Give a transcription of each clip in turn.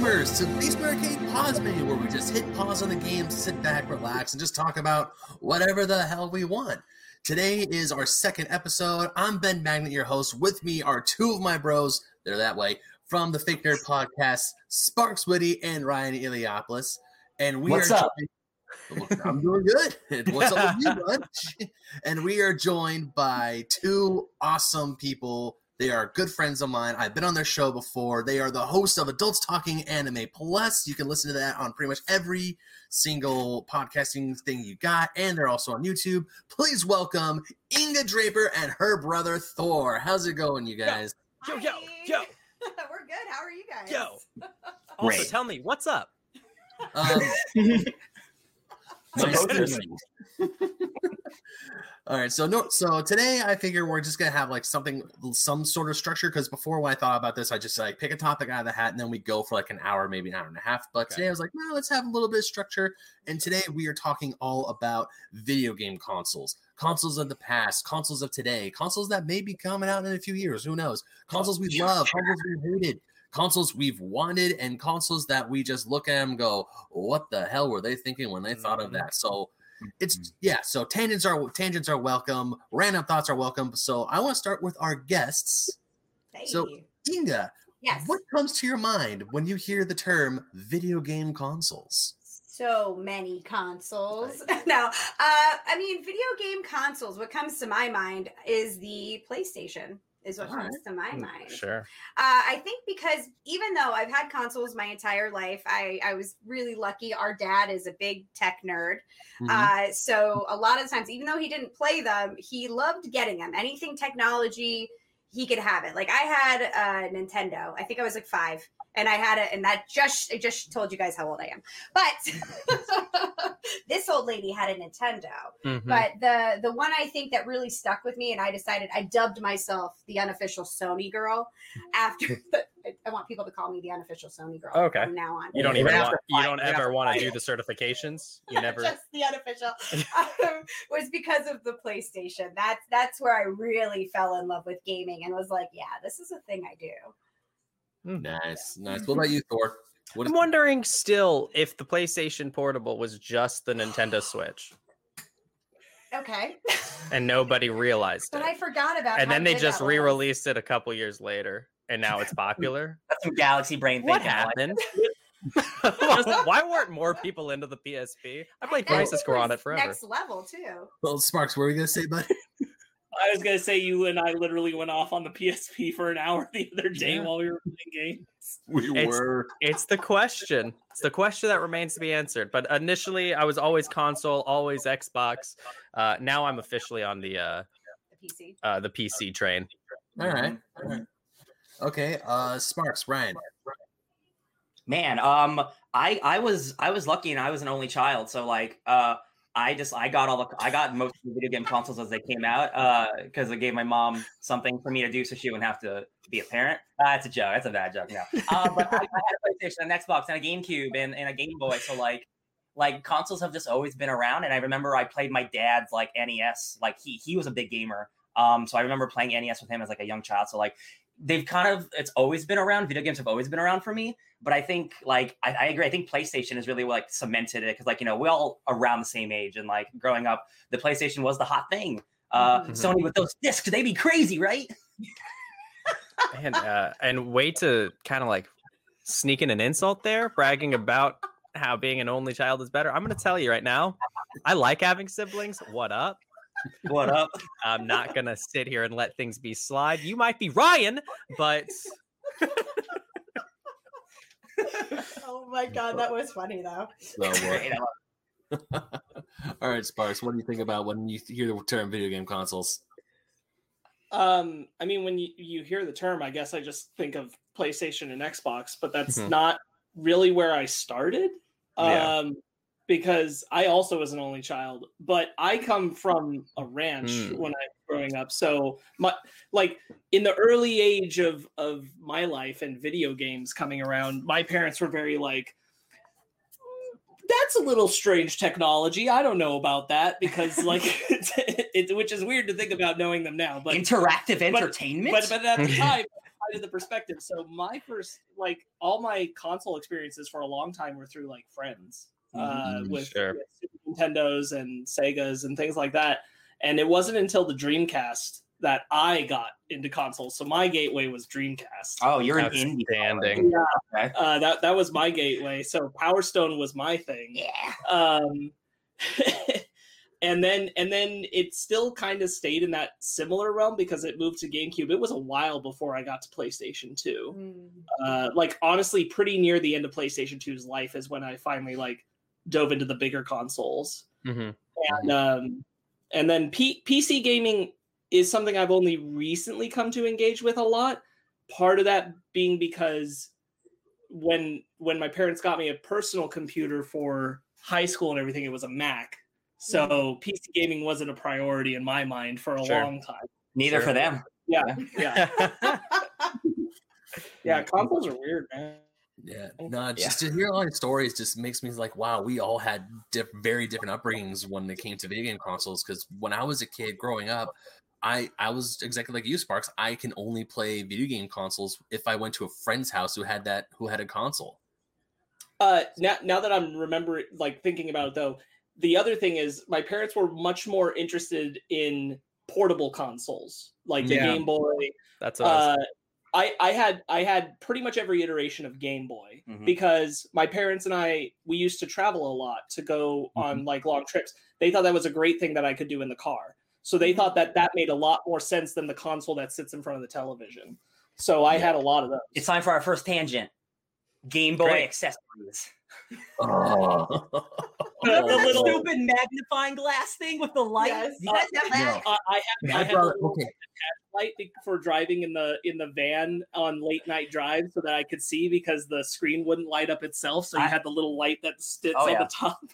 gamers to Beast Arcade Pause Menu, where we just hit pause on the game, sit back, relax, and just talk about whatever the hell we want. Today is our second episode. I'm Ben Magnet, your host. With me are two of my bros, they're that way, from the Fake Nerd Podcast, Sparks Witty and Ryan Iliopoulos. And we What's are up? joined- I'm doing good. What's up with you, bud? And we are joined by two awesome people. They are good friends of mine. I've been on their show before. They are the host of Adults Talking Anime Plus. You can listen to that on pretty much every single podcasting thing you got, and they're also on YouTube. Please welcome Inga Draper and her brother Thor. How's it going, you guys? Yo, yo, Hi. yo. We're good. How are you guys? Yo. Also, tell me what's up. Um, Some Nice. posters. All right, so no, so today I figure we're just gonna have like something, some sort of structure. Because before when I thought about this, I just like pick a topic out of the hat and then we go for like an hour, maybe an hour and a half. But Okay. today I was like, no, let's have a little bit of structure. And today we are talking all about video game consoles, consoles of the past, consoles of today, consoles that may be coming out in a few years. Who knows? Consoles we love, consoles we hated, consoles we've wanted, and consoles that we just look at them and go, what the hell were they thinking when they thought of mm-hmm. that? So it's yeah so tangents are tangents are welcome random thoughts are welcome so i want to start with our guests Hey. So- inga yes. what comes to your mind when you hear the term video game consoles So many consoles. no, uh, I mean, video game consoles. What comes to my mind is the PlayStation. Is what All comes to my Mm, mind. Sure. Uh, I think because even though I've had consoles my entire life, I, I was really lucky. Our dad is a big tech nerd. Mhm. Uh, so a lot of times, even though he didn't play them, he loved getting them. Anything technology, he could have it. Like I had a Nintendo. I think I was like five, and I had it, and that just I just told you guys how old I am. But this old lady had a Nintendo. Mhm. But the the one I think that really stuck with me, and I decided I dubbed myself the unofficial Sony girl. After I, I want people to call me the unofficial Sony girl Okay. from now on. you don't even want. You don't We're gonna have ever want to do the certifications. You never. just the unofficial um, was because of the PlayStation. That's that's where I really fell in love with gaming and was like, yeah, this is a thing I do. Hmm. nice nice what about you thor what is, I'm wondering still if the PlayStation Portable was just the Nintendo Switch Okay, and nobody realized but it, I forgot about. It and then they just re-released it a couple years later, and now it's popular. That's some galaxy brain what thinking. I like happened? Why weren't more people into the PSP? I played That Crisis Core on was it forever. Next level too. well sparks what were you gonna say bud I was gonna say you and I literally went off on the PSP for an hour the other day Yeah. while we were playing games. we It's- were It's the question. It's the question that remains to be answered. But initially, I was always console, always Xbox. Uh, now I'm officially on the uh, The PC. uh, the PC train. all right all right okay uh sparks ryan Man, um, I I was I was lucky and I was an only child, so like, uh, I just I got all the I got most of the video game consoles as they came out, uh, because I gave my mom something for me to do so she wouldn't have to be a parent. Uh, it's a joke. That's a bad joke. No, uh, but I, I had a PlayStation, an Xbox, and a GameCube, and, and a Game Boy. So like, like consoles have just always been around. And I remember I played my dad's like NES. Like he he was a big gamer. Um, so I remember playing NES with him as like a young child. So like they've kind of it's always been around. Video games have always been around for me. But I think like I, I agree. I think PlayStation is really like cemented it because like you know we're all around the same age and like growing up, the PlayStation was the hot thing. Uh, Mhm. Sony with those discs—they'd be crazy, right? And uh, and way to kind of like sneak in an insult there, bragging about how being an only child is better. I'm gonna tell you right now, I like having siblings. What up? What up? I'm not gonna sit here and let things be slide. You might be Ryan, but Oh my god, that was funny though. so, uh, Great, I love all right sparks what do you think about when you hear the term video game consoles Um, I mean, when you, you hear the term, I guess I just think of PlayStation and Xbox, but that's Mhm. not really where I started. Yeah. Because I also was an only child, but I come from a ranch Mm. when I was growing up. So my like in the early age of of my life and video games coming around, my parents were very like that's a little strange technology. I don't know about that because like it's, it, which is weird to think about knowing them now, but Interactive entertainment. but but at the time, I into the perspective. So my first, like, all my console experiences for a long time were through like friends uh, Mhm, with, sure. with Nintendos and Segas and things like that. And it wasn't until the Dreamcast that I got into consoles. So my gateway was Dreamcast. Oh, you're an indie. Outstanding. Okay. Uh, that that was my gateway. So Power Stone was my thing. Yeah. Um, and then and then it still kind of stayed in that similar realm because it moved to GameCube. It was a while before I got to PlayStation Two. Mm. Uh, like honestly, pretty near the end of PlayStation 2's life is when I finally like dove into the bigger consoles. Mhm. And um, and then P- PC gaming is something I've only recently come to engage with a lot. Part of that being because when when my parents got me a personal computer for high school and everything, it was a Mac. So PC gaming wasn't a priority in my mind for a Sure. long time. Neither Sure. for them. Yeah, yeah, yeah. Consoles are weird, man. Yeah, no, just to hear a lot of stories just makes me like, wow, we all had diff- very different upbringings when it came to video game consoles. Because when I was a kid growing up, I I was exactly like you, Sparks. I can only play video game consoles if I went to a friend's house who had that who had a console. Uh, now, now that I'm remembering, like thinking about it, though, the other thing is my parents were much more interested in portable consoles, like the Yeah. Game Boy. That's what I was Uh, I I had I had pretty much every iteration of Game Boy Mhm. because my parents and I we used to travel a lot to go on like long trips. They thought that was a great thing that I could do in the car. So they thought that that made a lot more sense than the console that sits in front of the television. So I Yeah. had a lot of those. It's time for our first tangent. Game Boy Great. accessories. Oh. The, oh. the little Oh. stupid magnifying glass thing with the light. Yes. You guys uh, have that? I, I had, I My had the brother, little okay, light be- for driving in the in the van on late night drives so that I could see because the screen wouldn't light up itself. So you I- had the little light that sits Oh, on yeah. the top.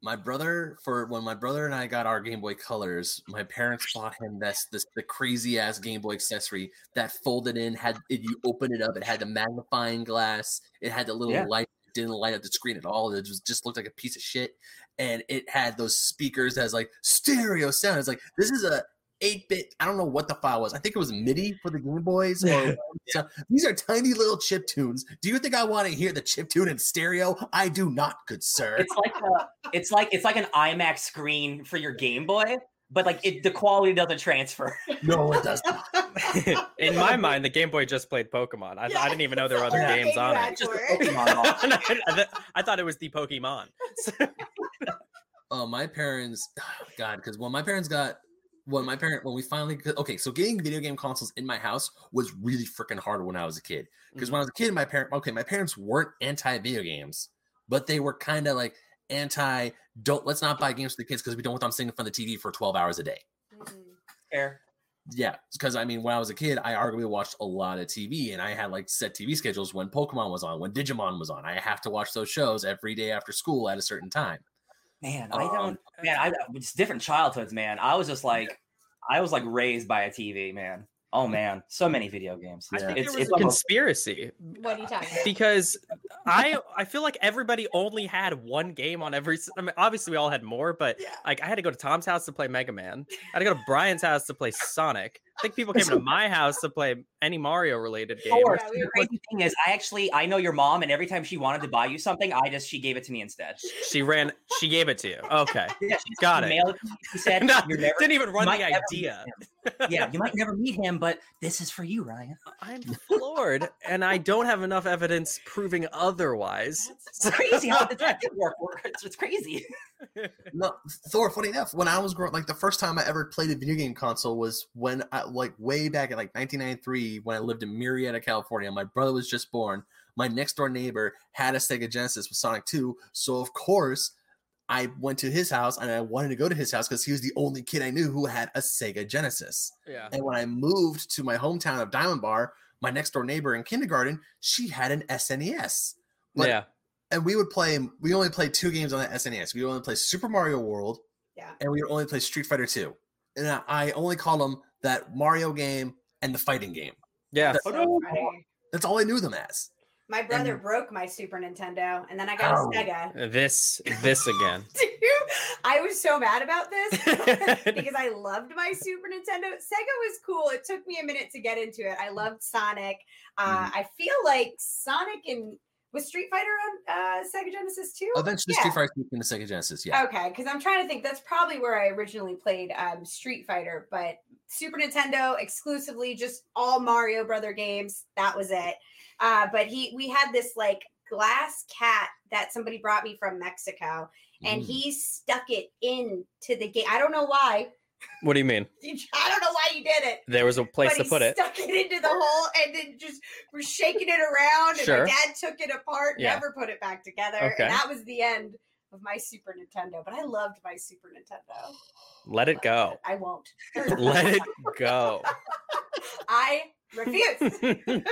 my brother for when my brother and I got our Game Boy Colors, my parents bought him this this the crazy ass Game Boy accessory that folded in had it, you open it up, it had the magnifying glass, it had the little Yeah. light, it didn't light up the screen at all. It just just looked like a piece of shit, and it had those speakers that has like stereo sound. It's like this is a 8 bit. I don't know what the file was. I think it was MIDI for the Game Boys. Or so these are tiny little chip tunes. Do you think I want to hear the chip tune in stereo? I do not, good sir. It's like a, it's like it's like an IMAX screen for your Game Boy, but like it, the quality doesn't transfer. no, it does not. in my mind, the Game Boy just played Pokemon. I, Yeah, I didn't even know there were other games on it. Just for. Pokemon. I, I thought it was the Pokemon. Oh, my parents, God, because when my parents got when my parent when we finally okay, so getting video game consoles in my house was really freaking hard when I was a kid. Because when I was a kid, my parent okay, my parents weren't anti video games, but they were kind of like anti don't let's not buy games for the kids because we don't want them sitting in front of the TV for 12 hours a day. Mm. Fair. Yeah, because I mean, when I was a kid, I arguably watched a lot of TV, and I had like set TV schedules when Pokemon was on, when Digimon was on. I have to watch those shows every day after school at a certain time. Man, I Um, don't. Man, I it's different childhoods. Man, I was just like, I was like raised by a TV. Man, oh man, so many video games. I think It's there was it's a almost conspiracy What are you talking about? because I I feel like everybody only had one game on every. s- I mean, obviously we all had more, but Yeah. like I had to go to Tom's house to play Mega Man. I had to go to Brian's house to play Sonic. I think people came to my house to play any Mario related game. Or Yeah, we the crazy thing is, I actually I know your mom, and every time she wanted to buy you something, I just she gave it to me instead. She ran. She gave it to you. Okay, Yeah, she Got it. mailed. She said, No, "You're never." didn't even run the idea. Yeah, you might never meet him, but this is for you, Ryan. I'm floored, and I don't have enough evidence proving otherwise. It's crazy how detective work works. It's, it's crazy. No, Thor. Funny enough, when I was growing, up, like the first time I ever played a video game console was when I like way back in like 1993 when I lived in Murrieta, California. My brother was just born. My next door neighbor had a Sega Genesis with Sonic 2, so of course I went to his house and I wanted to go to his house because he was the only kid I knew who had a Sega Genesis. Yeah. And when I moved to my hometown of Diamond Bar, my next door neighbor in kindergarten, she had an SNES. But yeah. And we would play we only played two games on the SNES. We would only play Super Mario World Yeah. and we would only play Street Fighter 2. And I- I only call them that Mario game and the fighting game. Yeah. That's- So. That's all I knew them as. My brother And- broke my Super Nintendo, and then I got Ow. a Sega. This this again. Dude, I was so mad about this because I loved my Super Nintendo. Sega was cool. It took me a minute to get into it. I loved Sonic. Uh, Mm-hmm. I feel like Sonic and was Street Fighter on uh, Sega Genesis too? Eventually, Yeah. Street Fighter came in the Sega Genesis. Yeah. Okay, because I'm trying to think. That's probably where I originally played um, Street Fighter, but Super Nintendo exclusively, just all Mario Brother games. That was it. Uh, but he, we had this like glass cat that somebody brought me from Mexico, and Mm. he stuck it into the game. I don't know why. What do you mean? I don't know why you did it. There was a place but to he put it. Stuck it into the hole and then just was shaking it around. And Sure. my dad took it apart, Yeah. never put it back together. Okay. And that was the end of my Super Nintendo. But I loved my Super Nintendo. Let it go. I won't. Let it go. I refuse.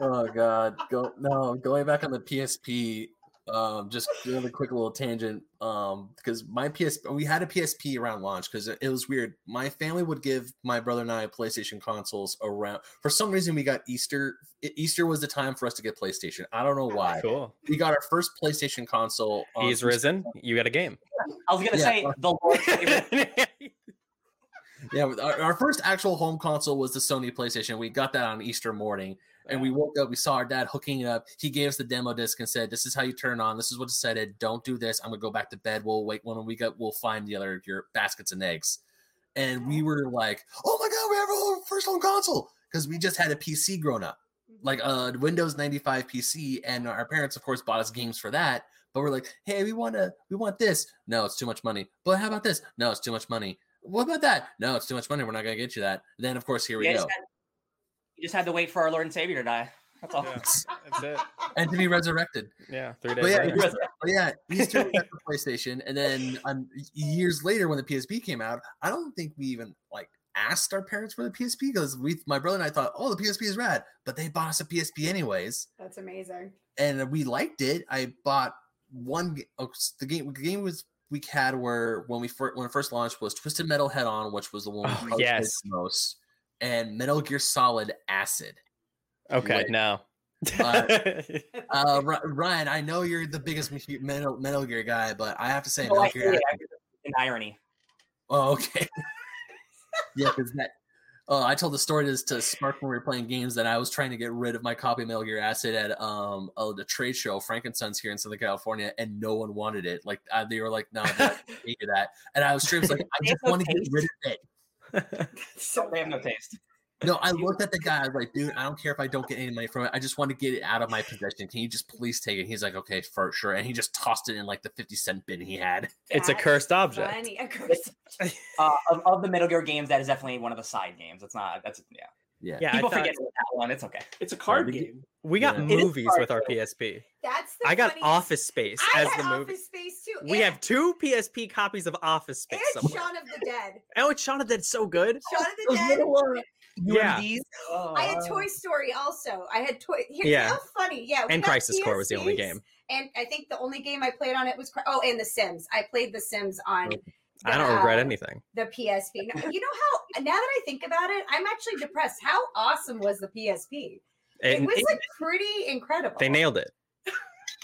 Oh God, go no. Going back on the PSP, um, just really quick little tangent. Um, because my PSP, we had a PSP around launch because it, it was weird. My family would give my brother and I PlayStation consoles around. For some reason, we got Easter. Easter was the time for us to get PlayStation. I don't know why. Cool. We got our first PlayStation console. on He's risen. You got a game. I was gonna Yeah. say the Lord's. Yeah, our, our first actual home console was the Sony PlayStation. We got that on Easter morning, and we woke up. We saw our dad hooking it up. He gave us the demo disc and said, "This is how you turn on. This is what it said. It don't do this. I'm gonna go back to bed. We'll wait when we get. We'll find the other your baskets and eggs." And we were like, "Oh my god, we have our first home console!" Because we just had a PC grown up, mm-hmm. like a Windows 95 PC, and our parents, of course, bought us games for that. But we're like, "Hey, we want to. We want this. No, it's too much money. But how about this? No, it's too much money." What about that? No, it's too much money. We're not gonna get you that. Then of course here we You go. Just, had, you just had to wait for our Lord and Savior to die. That's all. Yeah. That's it. And to be resurrected. Yeah, three But days yeah, later. Easter- but yeah, Easter we got the PlayStation, and then um, years later when the PSP came out, I don't think we even like asked our parents for the PSP because we, my brother and I thought, oh, the PSP is rad, but they bought us a PSP anyways, That's amazing. and we liked it. I bought one. oh, the game, the game was we had were when we first when it first launched was Twisted Metal Head On, which was the one we Oh, played yes. the most, and Metal Gear Solid Acid. Okay, Wait. no. Uh, Ry- Ryan, I know you're the biggest Metal- Metal, Metal Gear guy, but I have to say, Oh, Metal I Gear. see Acid- it. An irony. Oh, okay. yeah, because that. Oh, I told the story to, to Spark when we were playing games that I was trying to get rid of my copy of Metal Gear Acid at um oh, the trade show Frank and Son's here in Southern California, and no one wanted it. Like uh, they were like, "No, I can't that," and I was straight like, "I just want to get rid of it." So They have no taste. No, I looked at the guy. I was like, "Dude, I don't care if I don't get any money from it. I just want to get it out of my possession. Can you just please take it?" He's like, "Okay, for sure," and he just tossed it in like the fifty cent bin he had. it's a cursed object. funny. A cursed object. Uh, of, of the Metal Gear games, that is definitely one of the side games. It's not. That's yeah. Yeah. Yeah, I People thought- forget about that one. It's okay. It's a card we- game. we got Yeah. Movies with our though. PSP. That's the I got funniest- Office Space I as had the movie. Office Space too. We and- have two PSP copies of Office Space and somewhere. Shaun of the Dead. Oh, it's Shaun of the Dead so good. Shaun of the Those Dead. little, Yeah. UMDs. Oh, I had Toy Story also. I had Toy. Here's Yeah. how funny. Yeah. And got Crisis Core was the only game. And I think the only game I played on it was oh, and The Sims. I played The Sims on. I don't regret anything. The PSP. You know how? Now that I think about it, I'm actually depressed. How awesome was the PSP? It And was it- like pretty incredible. they nailed it.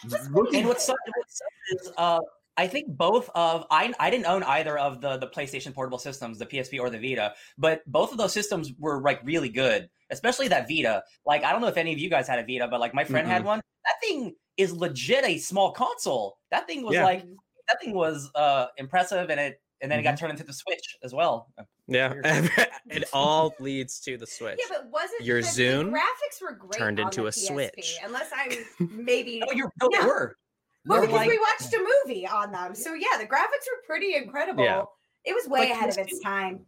And what's sucks, what sucks is, uh, I think both of I I didn't own either of the the PlayStation portable systems, the PSP or the Vita, but both of those systems were like really good, especially that Vita. Like I don't know if any of you guys had a Vita, but like my friend had one. That thing is legit a small console. That thing was Yeah. like that thing was uh impressive, and it and then it Mm-hmm. got turned into the Switch as well. Yeah, it all leads to the Switch. Yeah, but wasn't Your the, Zune graphics were great turned into a PSP, Switch. Unless I'm maybe oh, you're no, they No. were. well, They're because like- we watched a movie on them. So yeah, the graphics were pretty incredible. Yeah. It was way Like, ahead of its time.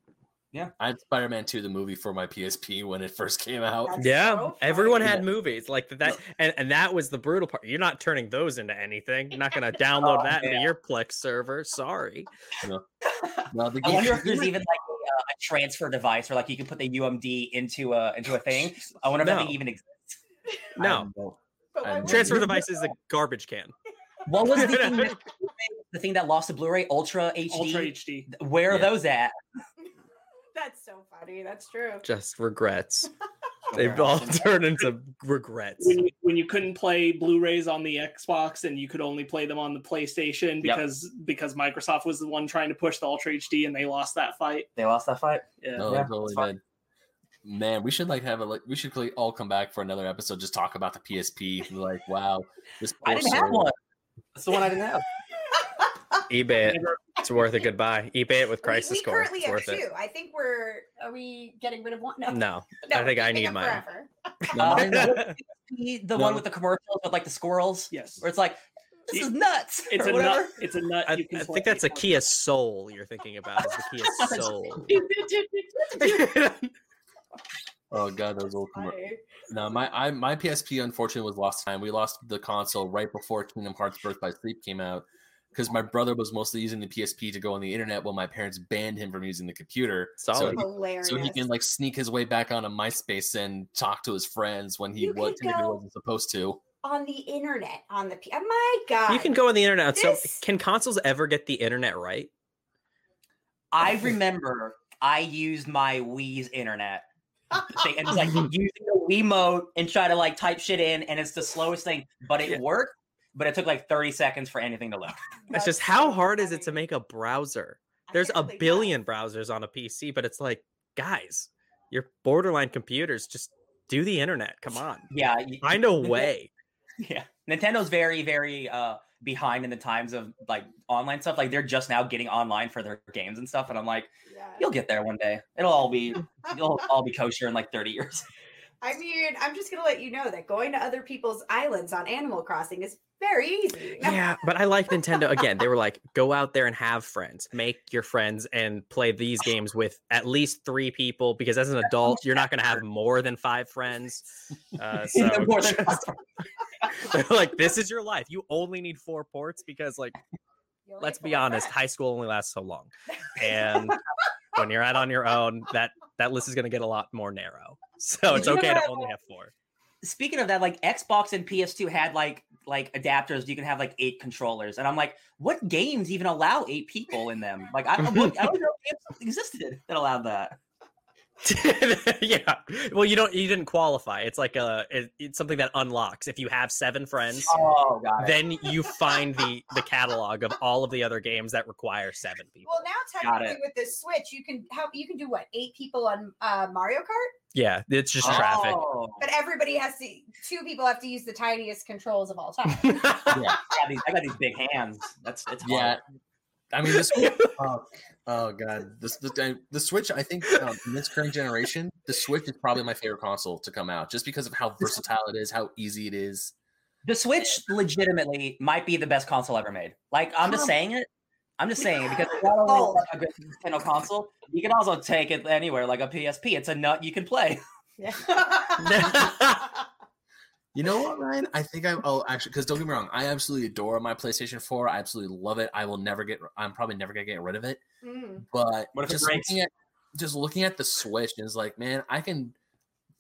I had Spider Man 2, the movie for my PSP when it first came out. That's yeah, so everyone funny. had movies like that, and, and that was the brutal part. You're not turning those into anything. You're not gonna download Oh, that into your Plex server. Sorry. Well, the I wonder if there's even like a, uh, a transfer device where like you can put the UMD into a into a thing. I wonder if that No. even exists. No, don't know. But why I would transfer device is a garbage can. What was the thing that, the thing that lost the Blu-ray Ultra HD? Ultra HD. Where are Yeah. those at? That's so funny. That's true. Just regrets. They've all turned into regrets. when you, when you couldn't play Blu-rays on the Xbox and you could only play them on the PlayStation Yep. because because Microsoft was the one trying to push the Ultra HD and they lost that fight. They lost that fight. Yeah. No, Yeah, totally did. Man, we should like have a like we should all come back for another episode, just talk about the PSP. Like, wow, this I didn't have one. That's the one I didn't have. eBay it. It's worth a goodbye. eBay it with We- Crisis we, Core. currently It's have worth two. it. I think we're. Are we getting rid of one? No. No, No, I think I need it mine. No, Uh, The No. one with the commercials with like the squirrels, Yes. where it's like, this is nuts. It's a whatever. nut. It's a nut. I, I think that's a Kia Soul you're thinking about. Is the Kia Soul. oh god, those old commer- Funny. No, my I, my PSP unfortunately was lost time. We lost the console right before Kingdom Hearts Birth by Sleep came out because my brother was mostly using the PSP to go on the internet while my parents banned him from using the computer. So he, Hilarious. so he can like sneak his way back onto MySpace and talk to his friends when he was, wasn't supposed to. on the internet on the. P- oh my god. You can go on the internet. So, can consoles ever get the internet right? I remember I used my Wii's internet and it's like using the Wiimote and try to like type shit in, and it's the slowest thing, but it Yeah. worked. But it took like 30 seconds for anything to load. That's just how hard is it to make a browser? There's a billion browsers on a PC, but it's like, guys, your borderline computers just do the internet. Come on, Yeah, y- find a way. yeah. Nintendo's very, very uh behind in the times of like online stuff. Like they're just now getting online for their games and stuff, and I'm like, Yeah. you'll get there one day. It'll all be, it'll all be kosher in like 30 years. I mean, I'm just gonna let you know that going to other people's islands on Animal Crossing is very easy. Yeah, but I like Nintendo. Again, they were like, go out there and have friends, make your friends, and play these games with at least three people. Because as an adult, you're not going to have more than five friends. Uh, so More just- they're like, this is your life. You only need four ports because, like, You only let's be honest, high school only lasts so long, and when you're out on your own, that that list is going to get a lot more narrow. So it's okay to only have four. Speaking of that, like Xbox and PS2 had like like adapters. You can have like eight controllers, and I'm like, what games even allow eight people in them? Like I don't, know- I don't know if games existed that allowed that. yeah. Well, you don't. You didn't qualify. It's like a. It, it's something that unlocks if you have seven friends. Oh god. Then you find the the catalog of all of the other games that require seven people. Well, now technically with the Switch, you can how you can do what eight people on uh, Mario Kart, Yeah, it's just traffic. Oh. but everybody has to. Two people have to use the tiniest controls of all time. Yeah, I got these, I got these big hands. That's it's hard. yeah. I mean, this. oh, oh god, this the the Switch. I think um, in this current generation, the Switch is probably my favorite console to come out, just because of how versatile it is, how easy it is. The Switch legitimately might be the best console ever made. Like I'm just saying it. I'm just saying it because it's not only like a good Nintendo console, you can also take it anywhere like a PSP. It's a nut you can play. Yeah. You know what, Ryan? I think I oh actually because don't get me wrong, I absolutely adore my PlayStation 4. I absolutely love it. I will never get I'm probably never gonna get rid of it. Mm. But What if just breaks? looking at just looking at the Switch is like, man, I can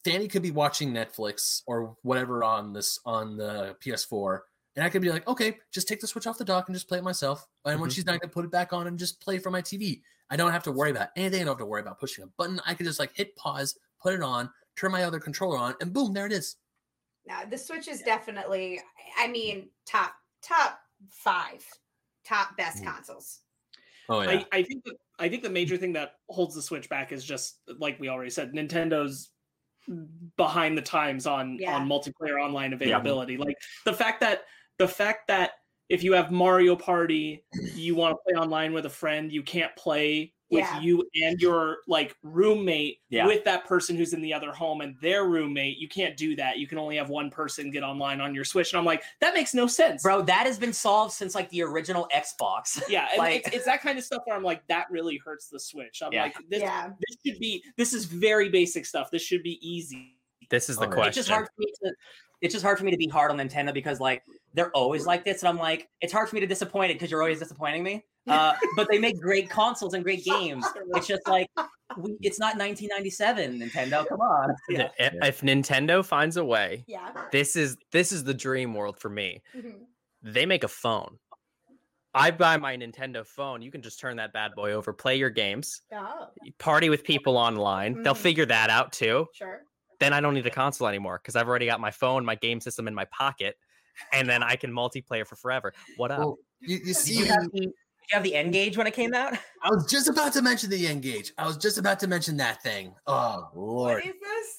Danny could be watching Netflix or whatever on this on the PS4, and I could be like, okay, just take the Switch off the dock and just play it myself. And when Mhm. she's not gonna put it back on and just play from my TV. I don't have to worry about anything. I don't have to worry about pushing a button. I could just like hit pause, put it on, turn my other controller on, and boom, there it is. Now the Switch is definitely. I mean, top top five, top best Mm. consoles. Oh I, I think the, I think the major thing that holds the Switch back is just like we already said, Nintendo's behind the times on Yeah. on multiplayer online availability. Like the fact that the fact that if you have Mario Party, you want to play online with a friend, you can't play with Yeah. you and your like roommate Yeah. with that person who's in the other home and their roommate. You can't do that. You can only have one person get online on your Switch. And I'm like, that makes no sense. Bro, that has been solved since like the original Xbox. Yeah, Like- it's, it's that kind of stuff where I'm like, that really hurts the Switch. I'm Yeah. like, this, yeah, this should be, this is very basic stuff. This should be easy. This is the Oh, question. It's just hard for me to it's just hard for me to be hard on Nintendo because like they're always like this, and I'm like, it's hard for me to disappoint it because you're always disappointing me. Uh, but they make great consoles and great games. It's just like we, it's not 1997, Nintendo. Come on. Yeah. If, if Nintendo finds a way, yeah. this is this is the dream world for me. Mhm. They make a phone. I buy my Nintendo phone. You can just turn that bad boy over, play your games, Oh, party with people online. They'll Mhm. figure that out too. sure. then I don't need a console anymore because I've already got my phone, my game system in my pocket, and then I can multiplayer for forever. What up? Well, you, you Did see, you have the, did you have the N-Gage when it came out? I was just about to mention the N-Gage. I was just about to mention that thing. Oh Lord! What is this?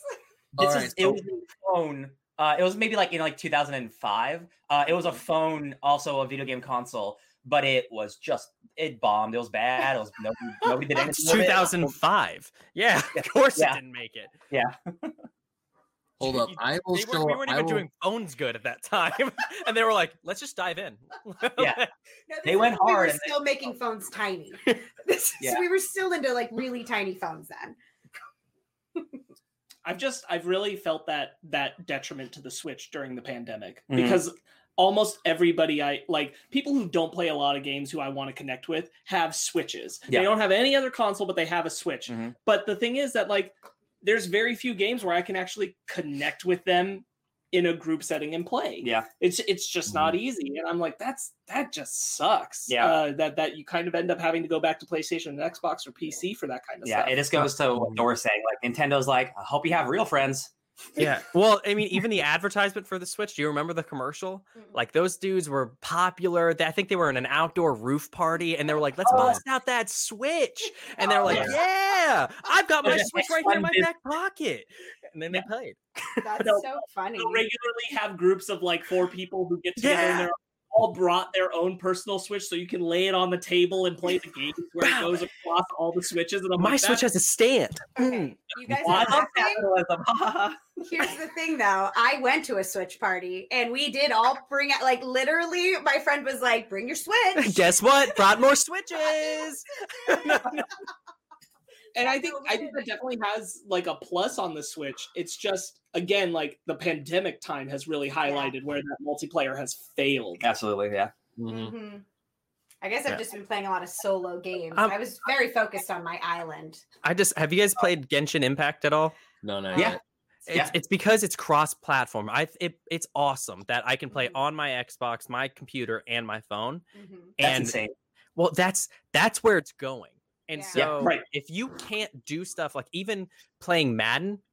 All This right, is it so- was a phone. Uh, it was maybe like in like 2005. Uh, it was a phone, also a video game console, but it was just it bombed. It was bad. It was nobody, nobody did It's anything. with it. 2005. Yeah, of course Yeah. it didn't make it. hold up. I will They show. weren't, we weren't I even will- doing phones good at that time, and they were like, "Let's just dive in." Yeah. No, They went when We hard were and they- still making phones tiny. This is, Yeah. We were still into like really tiny phones then. I've just I've really felt that that detriment to the Switch during the pandemic Mhm. because almost everybody I like people who don't play a lot of games who I want to connect with have Switches. Yeah. They don't have any other console but they have a Switch. Mhm. But the thing is that like there's very few games where I can actually connect with them in a group setting and play. Yeah. It's it's just not easy and I'm like that's that just sucks. Yeah. Uh, that that you kind of end up having to go back to PlayStation and Xbox or PC for that kind of Yeah, stuff. Yeah, it just goes to what Nora was saying. Like Nintendo's like, I hope you have real friends. Yeah. Well, I mean, even the advertisement for the Switch. Do you remember the commercial? Like those dudes were popular. I think they were in an outdoor roof party, and they were like, "Let's Oh. bust out that Switch," and they're Oh, like, yeah. "Yeah, I've got my Switch right here in my back pocket," and then they played. That's No, so funny. They'll regularly have groups of like four people who get together and Yeah. They're all brought their own personal switch so you can lay it on the table and play the game where it goes across all the switches and I'm My like, Switch has a stand. Okay, Mm. you guys I have love nothing. capitalism. Here's the thing though. I went to a Switch party and we did all bring out like literally my friend was like, bring your Switch. Guess what? Brought more Switches. And I think No, I think that definitely has like a plus on the Switch. It's just again like the pandemic time has really highlighted where that multiplayer has failed. Absolutely, yeah. Mhm. Mhm. I guess I've Yeah. just been playing a lot of solo games. Um, I was very focused on my island. I just have you guys played Genshin Impact at all? No, no. Yeah. It's, Yeah. it's because it's cross-platform. I it, it's awesome that I can play Mhm. on my Xbox, my computer, and my phone. Mhm. That's and insane. well, that's that's where it's going. And Yeah. so, Yeah, right. if you can't do stuff like even playing Madden,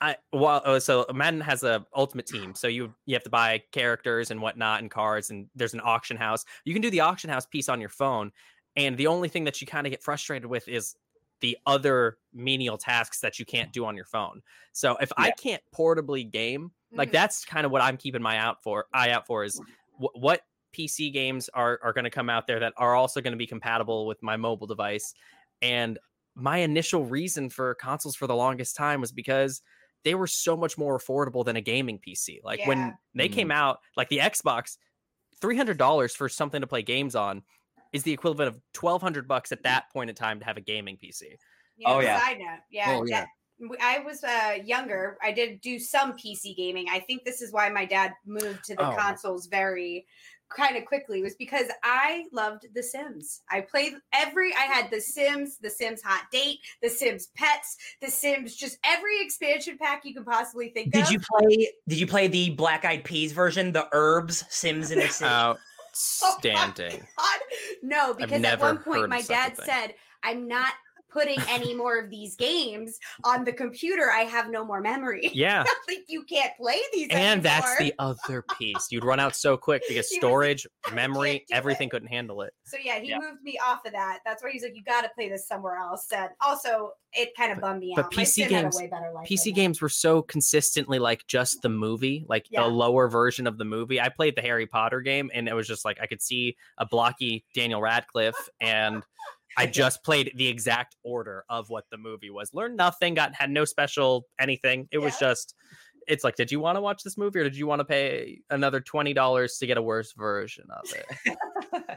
I well, uh, so Madden has a ultimate team, so you you have to buy characters and whatnot and cards, and there's an auction house. You can do the auction house piece on your phone, and the only thing that you kind of get frustrated with is the other menial tasks that you can't do on your phone. So if I can't portably game, like Mhm. that's kind of what I'm keeping my out for eye out for is wh- what PC games are are going to come out there that are also going to be compatible with my mobile device. And my initial reason for consoles for the longest time was because they were so much more affordable than a gaming PC. Like Yeah. when they came out, like the Xbox, three hundred dollars for something to play games on is the equivalent of twelve hundred bucks at that point in time to have a gaming PC. You know, Oh, yeah. Side note, yeah. Oh, yeah. that- w- I was uh, younger. I did do some PC gaming. I think this is why my dad moved to the Oh. consoles very kind of quickly was because I loved The Sims. I played every I had The Sims, The Sims Hot Date, The Sims Pets, The Sims just every expansion pack you could possibly think Did of. you play? Did you play the Black Eyed Peas version, the Urbz Sims in the City? Oh my Outstanding. God. No, because at one point my dad said, I'm not putting any more of these games on the computer. I have no more memory. yeah. like you can't play these And that's the other piece. You'd run out so quick because He was like, storage, memory, everything it." couldn't handle it. So yeah, he Yeah. moved me off of that. That's why he's like, you got to play this somewhere else. And also, it kind of bummed me but out. But PC games- way better life. PC than games were so consistently like just the movie, like Yeah. the lower version of the movie. I played the Harry Potter game and it was just like I could see a blocky Daniel Radcliffe and I just played the exact order of what the movie was. Learned nothing, got had no special anything. It was just it's like, did you want to watch this movie or did you want to pay another twenty dollars to get a worse version of it?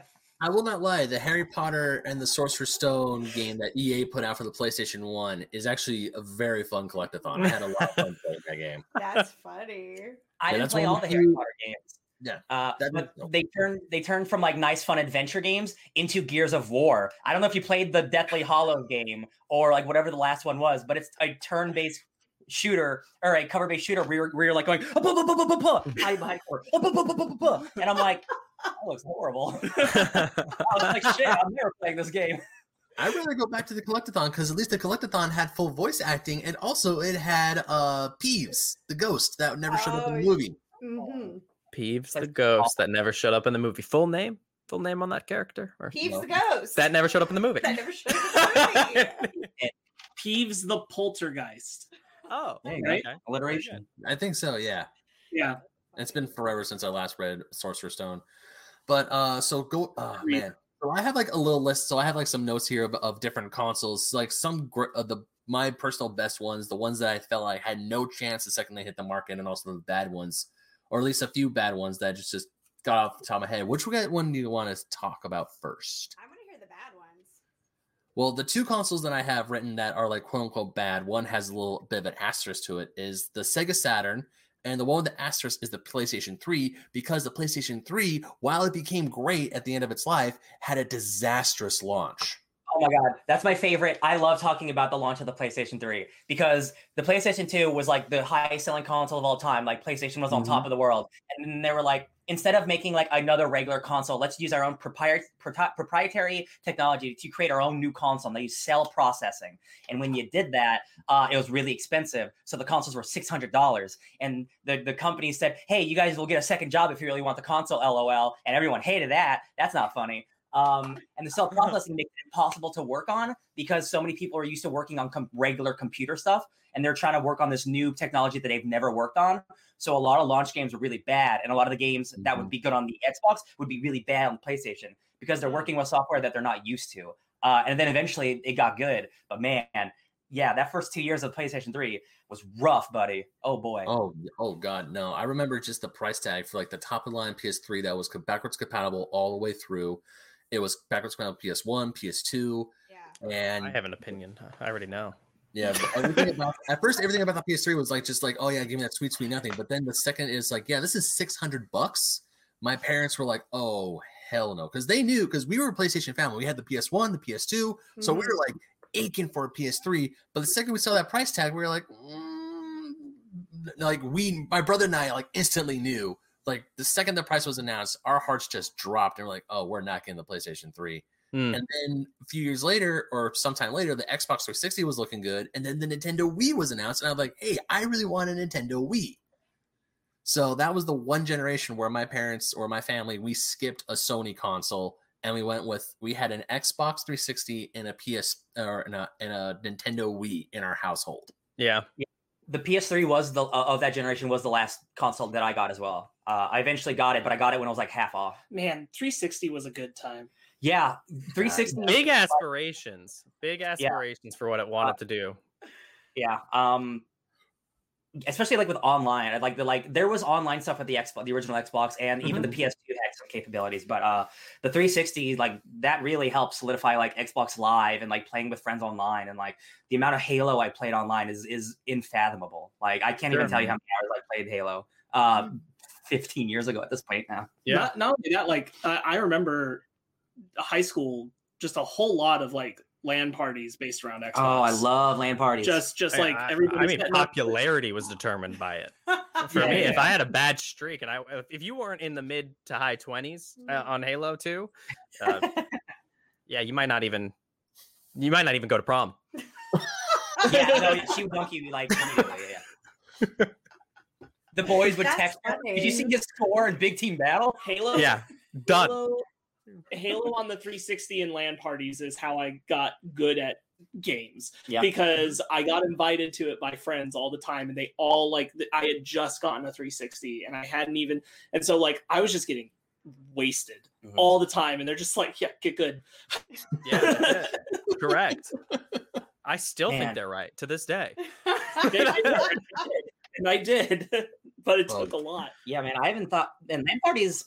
I will not lie. The Harry Potter and the Sorcerer's Stone game that EA put out for the PlayStation One is actually a very fun collectathon. I had a lot of fun playing that game. That's funny. I Yeah, didn't play all the the Harry Potter games. Yeah, Uh, that- but no. they turned they turned from like nice fun adventure games into Gears of War. I don't know if you played the Deathly Hollow game or like whatever the last one was, but it's a turn-based shooter or a cover-based shooter where you're, where you're like going "Ah, bah, bah, bah, bah, bah, bah," hide behind cover, "Ah, bah, bah, bah, bah, bah, bah," and I'm like, that looks horrible. I was like, shit, I'm never playing this game. I'd rather go back to the collectathon because at least the collectathon had full voice acting and also it had uh Peeves, the ghost that never showed up in Oh, the movie. Mhm. Peeves the Like- ghost that never showed up in the movie. Full name? Full name on that character? Or Peeves No. the ghost. that never showed up in the movie. That never showed up in the movie. Peeves the poltergeist. oh, There you Right? okay. Alliteration. I think so, yeah. Yeah. It's been forever since I last read Sorcerer's Stone. But uh so go oh Agreed. man. So I have like a little list. So I have like some notes here of, of different consoles. Like some gr- of the my personal best ones, the ones that I felt like had no chance the second they hit the market, and also the bad ones, or at least a few bad ones that just just got off the top of my head. Which one do you want to talk about first? I want to hear the bad ones. Well, the two consoles that I have written that are like quote unquote bad, one has a little bit of an asterisk to it, is the Sega Saturn. And the one with the asterisk is the PlayStation 3 because the PlayStation 3, while it became great at the end of its life, had a disastrous launch. Oh my god, that's my favorite. I love talking about the launch of the PlayStation 3 because the PlayStation 2 was like the highest selling console of all time. Like PlayStation was on top of the world. And then they were like, instead of making like another regular console, let's use our own propri- pro- proprietary technology to create our own new console. And they use cell processing. And when you did that, uh, it was really expensive. So the consoles were $600. And the, the company said, hey, you guys will get a second job if you really want the console, lol. And everyone hated that. That's not funny. Um, and the cell processing makes it impossible to work on because so many people are used to working on com- regular computer stuff and they're trying to work on this new technology that they've never worked on. So a lot of launch games are really bad, and a lot of the games that would be good on the Xbox would be really bad on PlayStation because they're working with software that they're not used to. Uh, and then eventually it got good, but man, yeah, that first two years of PlayStation 3 was rough, buddy. Oh boy. Oh, oh God, no! I remember just the price tag for like the top of the line PS3 that was backwards compatible all the way through. It was backwards compatible PS1, PS2, Yeah. and I have an opinion. I already know. Yeah, but everything about at first everything about the PS3 was like just like, oh yeah, give me that sweet, sweet nothing. But then the second is like, yeah, this is six hundred bucks. My parents were like, oh hell no, because they knew because we were a PlayStation family. We had the PS1, the PS2, so we were like aching for a PS3. But the second we saw that price tag, we were like, mm, like we, my brother and I, like instantly knew. Like the second the price was announced, our hearts just dropped, and we're like, oh, we're not getting the PlayStation 3. Hmm. And then a few years later, or sometime later, the Xbox 360 was looking good, and then the Nintendo Wii was announced, and I was like, "Hey, I really want a Nintendo Wii." So that was the one generation where my parents or my family we skipped a Sony console and we went with we had an Xbox 360 and a PS or and a, and a Nintendo Wii in our household. Yeah. the PS3 was the uh, of that generation was the last console that I got as well. Uh, I eventually got it, but I got it when it was like half off. Man, 360 was a good time. Yeah, 360. Big aspirations. Big aspirations for what it wanted to do. Yeah. Um especially like with online. I Like the like there was online stuff with the Xbox, the original Xbox, and even the PS2 had some capabilities. But uh the 360, like that really helped solidify like Xbox Live and like playing with friends online. And like the amount of Halo I played online is is unfathomable. Like I can't even Sure, tell you how many hours I played Halo. Uh 15 years ago at this point now. Yeah. Not, not only that, like I I remember high school, just a whole lot of like LAN parties based around Xbox. Oh, I love LAN parties. just just I- like I, everybody. I mean, popularity was determined by it. For Yeah, me, if. I had a bad streak and I, if you weren't in the mid to high twenties uh, on Halo Two, uh, yeah, you might not even, you might not even go to prom. yeah, no, she would dunk you like immediately, yeah, yeah. The boys would text her. Did you see funny. his score in Big Team Battle? Halo. Yeah, done. Halo, Halo on the 360 and LAN parties is how I got good at games Yeah. because I got invited to it by friends all the time and they all like I had just gotten a 360 and I hadn't even and so like I was just getting wasted Mhm. all the time and they're just like yeah get good Yeah, correct. I still Man. think they're right to this day. They did, and I did, and I did but it Well, took a lot Yeah, man. I haven't thought. And LAN parties.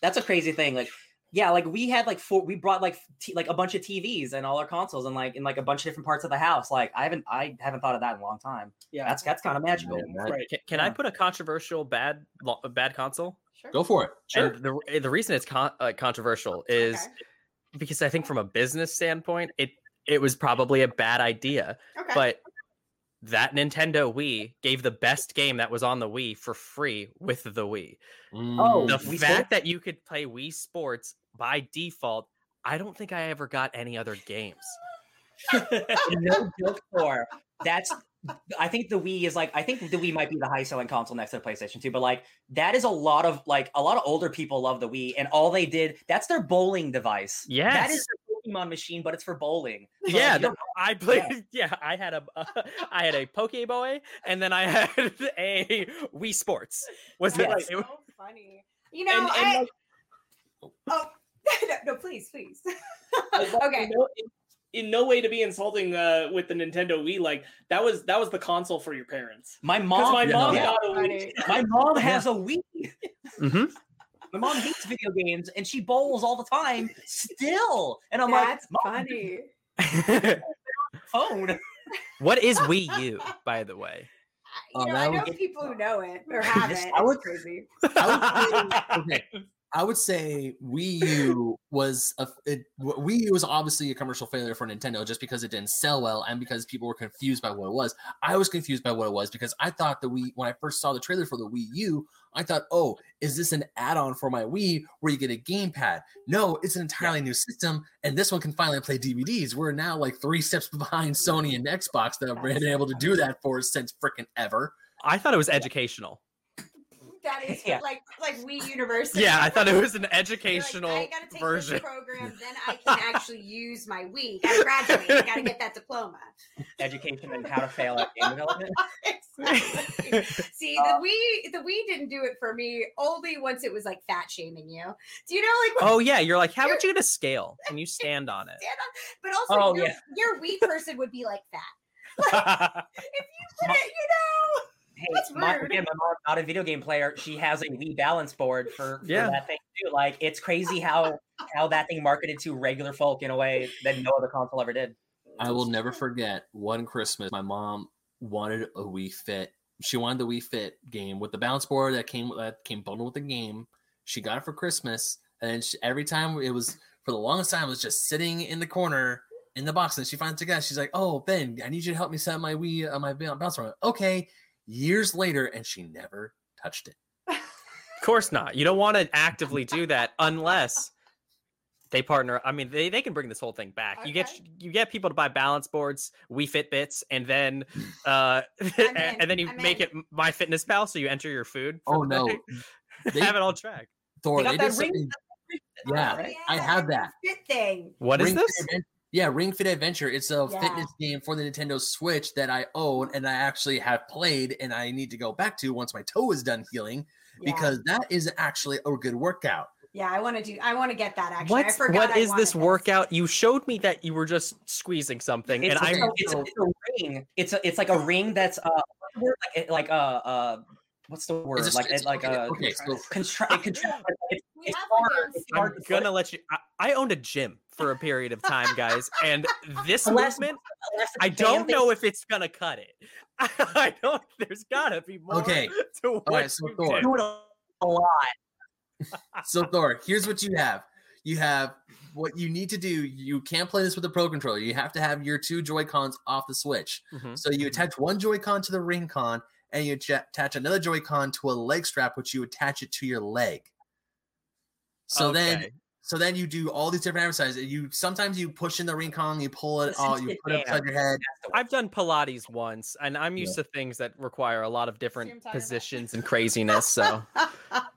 That's a crazy thing. Like, yeah, like we had like four. We brought like t- like a bunch of TVs and all our consoles and like in like a bunch of different parts of the house. Like I haven't I haven't thought of that in a long time. yeah That's that's kind of magical. Man, that- right Can, can I put a controversial bad lo- bad console? Sure. Go for it. And the the reason it's con- uh, controversial is Okay. because I think from a business standpoint, it it was probably a bad idea. Okay. But that Nintendo Wii gave the best game that was on the Wii for free with the Wii. Mm. Oh, The Wii fact Sports? that you could play Wii Sports by default, I don't think I ever got any other games. no joke for that's I think the Wii is like I think the Wii might be the highest selling console next to the PlayStation 2, but like that is a lot of like a lot of older people love the Wii, and all they did that's their bowling device. that Yes. is their Pokemon machine, but it's for bowling. So, yeah, you the- I played. Yeah. I had a, I had a Pokeboy, and then I had a Wii Sports. Was That's it? Yes. it was- so funny. You know, And- and, I, like, oh no, no, please, please. Okay. In no, in, in no way to be insulting uh, with the Nintendo Wii, like that was that was the console for your parents. my mom, my mom yeah. got a Wii. My mom has a Wii. Mhm. My mom hates video games, and she bowls all the time still. And I'm That's like, Mom, funny. phone. what is Wii U, by the way? Oh, you know, uh, that I know was- people who know it or have This- it. I It's would- crazy. I would okay, I would say Wii U was a it, Wii U was obviously a commercial failure for Nintendo just because it didn't sell well and because people were confused by what it was. I was confused by what it was because I thought the Wii when I first saw the trailer for the Wii U, I thought, oh, is this an add-on for my Wii where you get a gamepad? No, it's an entirely new system, and this one can finally play DVDs. We're now like three steps behind Sony and Xbox that have been able to do that for since freaking ever. I thought it was educational. That is Yeah. like like we University. Yeah, I thought it was an You're like, educational I gotta take version. this program, then I can actually use my Wii. Gotta graduate. I gotta get that diploma. Education and how to fail at game development. exactly. See, Uh, the Wii, the Wii didn't do it for me. Only once it was like fat shaming you. Do you know, like, when Oh yeah, you're like, how would you get a scale? and you stand on it? stand on- but also Oh, your, yeah. your Wii person would be like that. If you put it, you know. Hey, That's my, rude. again, my mom's not a video game player. She has a Wii balance board for, for Yeah. that thing too. Like it's crazy how how that thing marketed to regular folk in a way that no other console ever did. I will never forget one Christmas. My mom wanted a Wii Fit. She wanted the Wii Fit game with the balance board that came that came bundled with the game. She got it for Christmas, and then she, every time it was for the longest time it was just sitting in the corner in the box. And she finds it again. She's like, "Oh Ben, I need you to help me set my Wii, uh, my balance board." Okay. Years later, and she never touched it. Of course not. You don't want to actively do that unless they partner. I mean, they, they can bring this whole thing back. You get you get people to buy balance boards, We Fitbits, and then uh and, and then you I'm make in. it My Fitness Pal, so you enter your food. Oh no, they, have it all tracked. Thor, They they, got did that ring- something. Yeah, right? I have that. Fit thing. What is Ring this? Fit Adven- yeah, Ring Fit Adventure. It's a Yeah. fitness game for the Nintendo Switch that I own and I actually have played and I need to go back to once my toe is done healing Yeah. because that is actually a good workout. Yeah, I want to do. I want to get that. Actually, I What forgot. what I is this wanted workout? You showed me that you were just squeezing something, It's, and a, I'm it's, a, it's a ring. It's a it's like a ring that's uh what's the word? like a. uh uh what's the word It's like it's- it, like okay, uh okay, so contra- it contra- it's, We it's have one hard, I'm to gonna put. let you. I, I owned a gym for a period of time, guys, and this Unless- movement, unless it's I a don't know base- if it's gonna cut it. I don't. There's gotta be more. Okay, To what right, so you Thor. do. do a- a lot. So Thor, here's what you have. You have what you need to do. You can't play this with a pro controller. You have to have your two Joy Cons off the Switch. Mhm. So you attach one Joy-Con to the ring con, and you attach another Joy-Con to a leg strap, which you attach it to your leg. So then, so then you do all these different exercises. You sometimes you push in the ring con, you pull it Listen out, to you put it upside your head. I've done Pilates once, and I'm used to things that require a lot of different I'm about. positions and craziness. So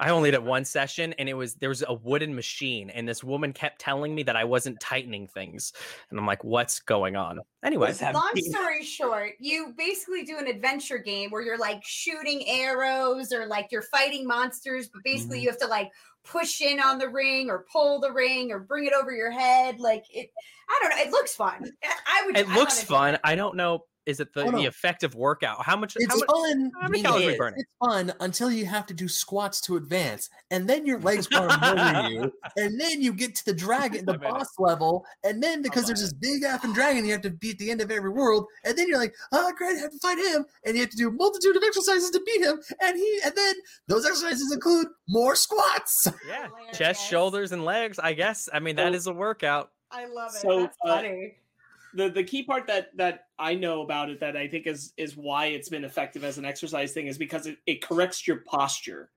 I only did one session, and it was there was a wooden machine, and this woman kept telling me that I wasn't tightening things, and I'm like, "What's going on?" Anyway, Long story short, you basically do an adventure game where you're like shooting arrows or like you're fighting monsters, but basically Mhm. you have to like push in on the ring or pull the ring or bring it over your head. Like it, I don't know. It looks fun. I would. it I looks fun. I don't know. Is it the, Oh, no. the effective workout? How much? It's how much? fun. how many calories a are we kid. burning? It's fun until you have to do squats to advance, and then your legs are moving you, and then you get to the dragon, the I it- boss level, and then because there's this big effing dragon you have to beat the end of every world, and then you're like, oh great, I have to fight him, and you have to do a multitude of exercises to beat him, and he, and then those exercises include more squats. yeah, Hilarious. chest, shoulders, and legs. I guess. I mean, that So- is a workout. I love it. So, That's uh, funny. The the key part that that I know about it that I think is is why it's been effective as an exercise thing is because it, it corrects your posture.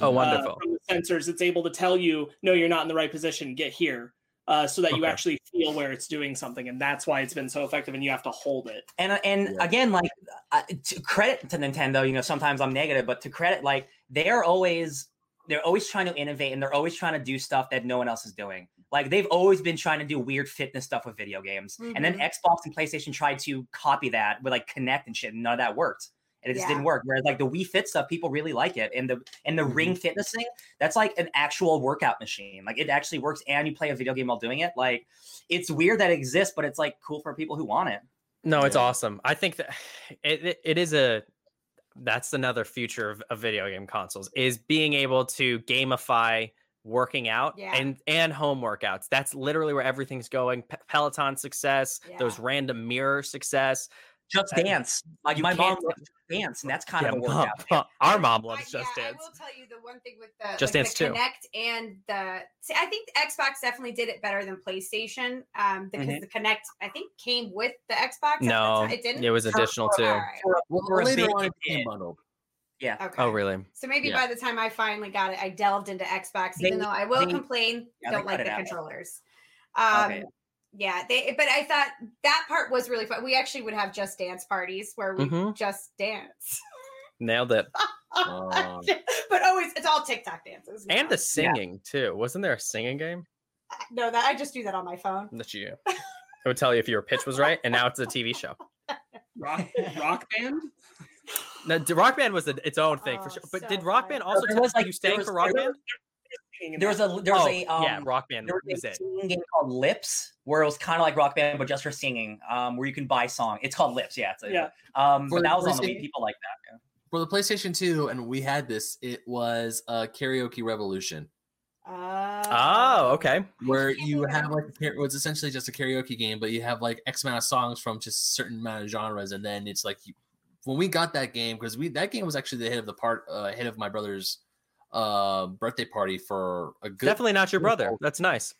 Oh, Uh, wonderful. from the sensors, it's able to tell you, no, you're not in the right position. Get here. uh, so that you actually feel where it's doing something, and that's why it's been so effective. And you have to hold it. And uh, and Yeah. again, like uh, to credit to Nintendo, you know, sometimes I'm negative, but to credit, like they're always they're always trying to innovate and they're always trying to do stuff that no one else is doing. Like they've always been trying to do weird fitness stuff with video games, and then Mhm. Xbox and PlayStation tried to copy that with like Kinect and shit, and none of that worked. And it just Yeah. didn't work. Whereas like the Wii Fit stuff, people really like it, and the and the Ring Fitness thing, that's like an actual workout machine. Like it actually works, and you play a video game while doing it. Like it's weird that it exists, but it's like cool for people who want it. No, it's Yeah. awesome. I think that it, it, it is a that's another future of, of video game consoles is being able to gamify working out Yeah. and and home workouts. That's literally where everything's going. Pe- Peloton success, those random mirror success. Just dance. Like my mom loves Just dance, and that's kind Yeah, of a mom- workout. mom- our mom I- loves yeah, Just I Dance. will tell you the one thing with the Just like Dance the too. Kinect and the see, I think the Xbox definitely did it better than PlayStation. Um, because Mhm. the Kinect I think came with the Xbox. at the No, it didn't. it was additional for- too. All right. For, Well, for a later bit, on, it it became did. bundled. Okay. Oh, really? So maybe Yeah. by the time I finally got it, I delved into Xbox, They- even though I will they- complain, yeah, don't like the controllers. Um, Okay. Yeah, they. But I thought that part was really fun. We actually would have just dance parties where we Mhm. just dance. Nailed it. But always, it's all TikTok dances. And now. the singing too. Wasn't there a singing game no, that I just do that on my phone. that you? It would tell you if your pitch was right, and now it's a TV show. Rock, rock band. No, d- Rock Band was a, its own thing for Oh, sure. But so did Rock funny. Band also? There tell was, like- you there sang for Rock there Band? There was a there was Oh, a um, yeah, Rock Band there was was a singing game called Lips, where it was kind of like Rock Band, but just for singing, um, where you can buy song. It's called Lips, yeah. It's a, Yeah. Um, For but the that was on the PlayStation- Wii. People like that. Yeah. For the PlayStation 2, and we had this, it was a karaoke revolution Oh, okay. where you have like it was essentially just a karaoke game, but you have like X amount of songs from just a certain amount of genres, and then it's like you, when we got that game because we that game was actually the hit of the part uh, hit of my brother's uh, birthday party for a good Definitely not your brother. That's nice.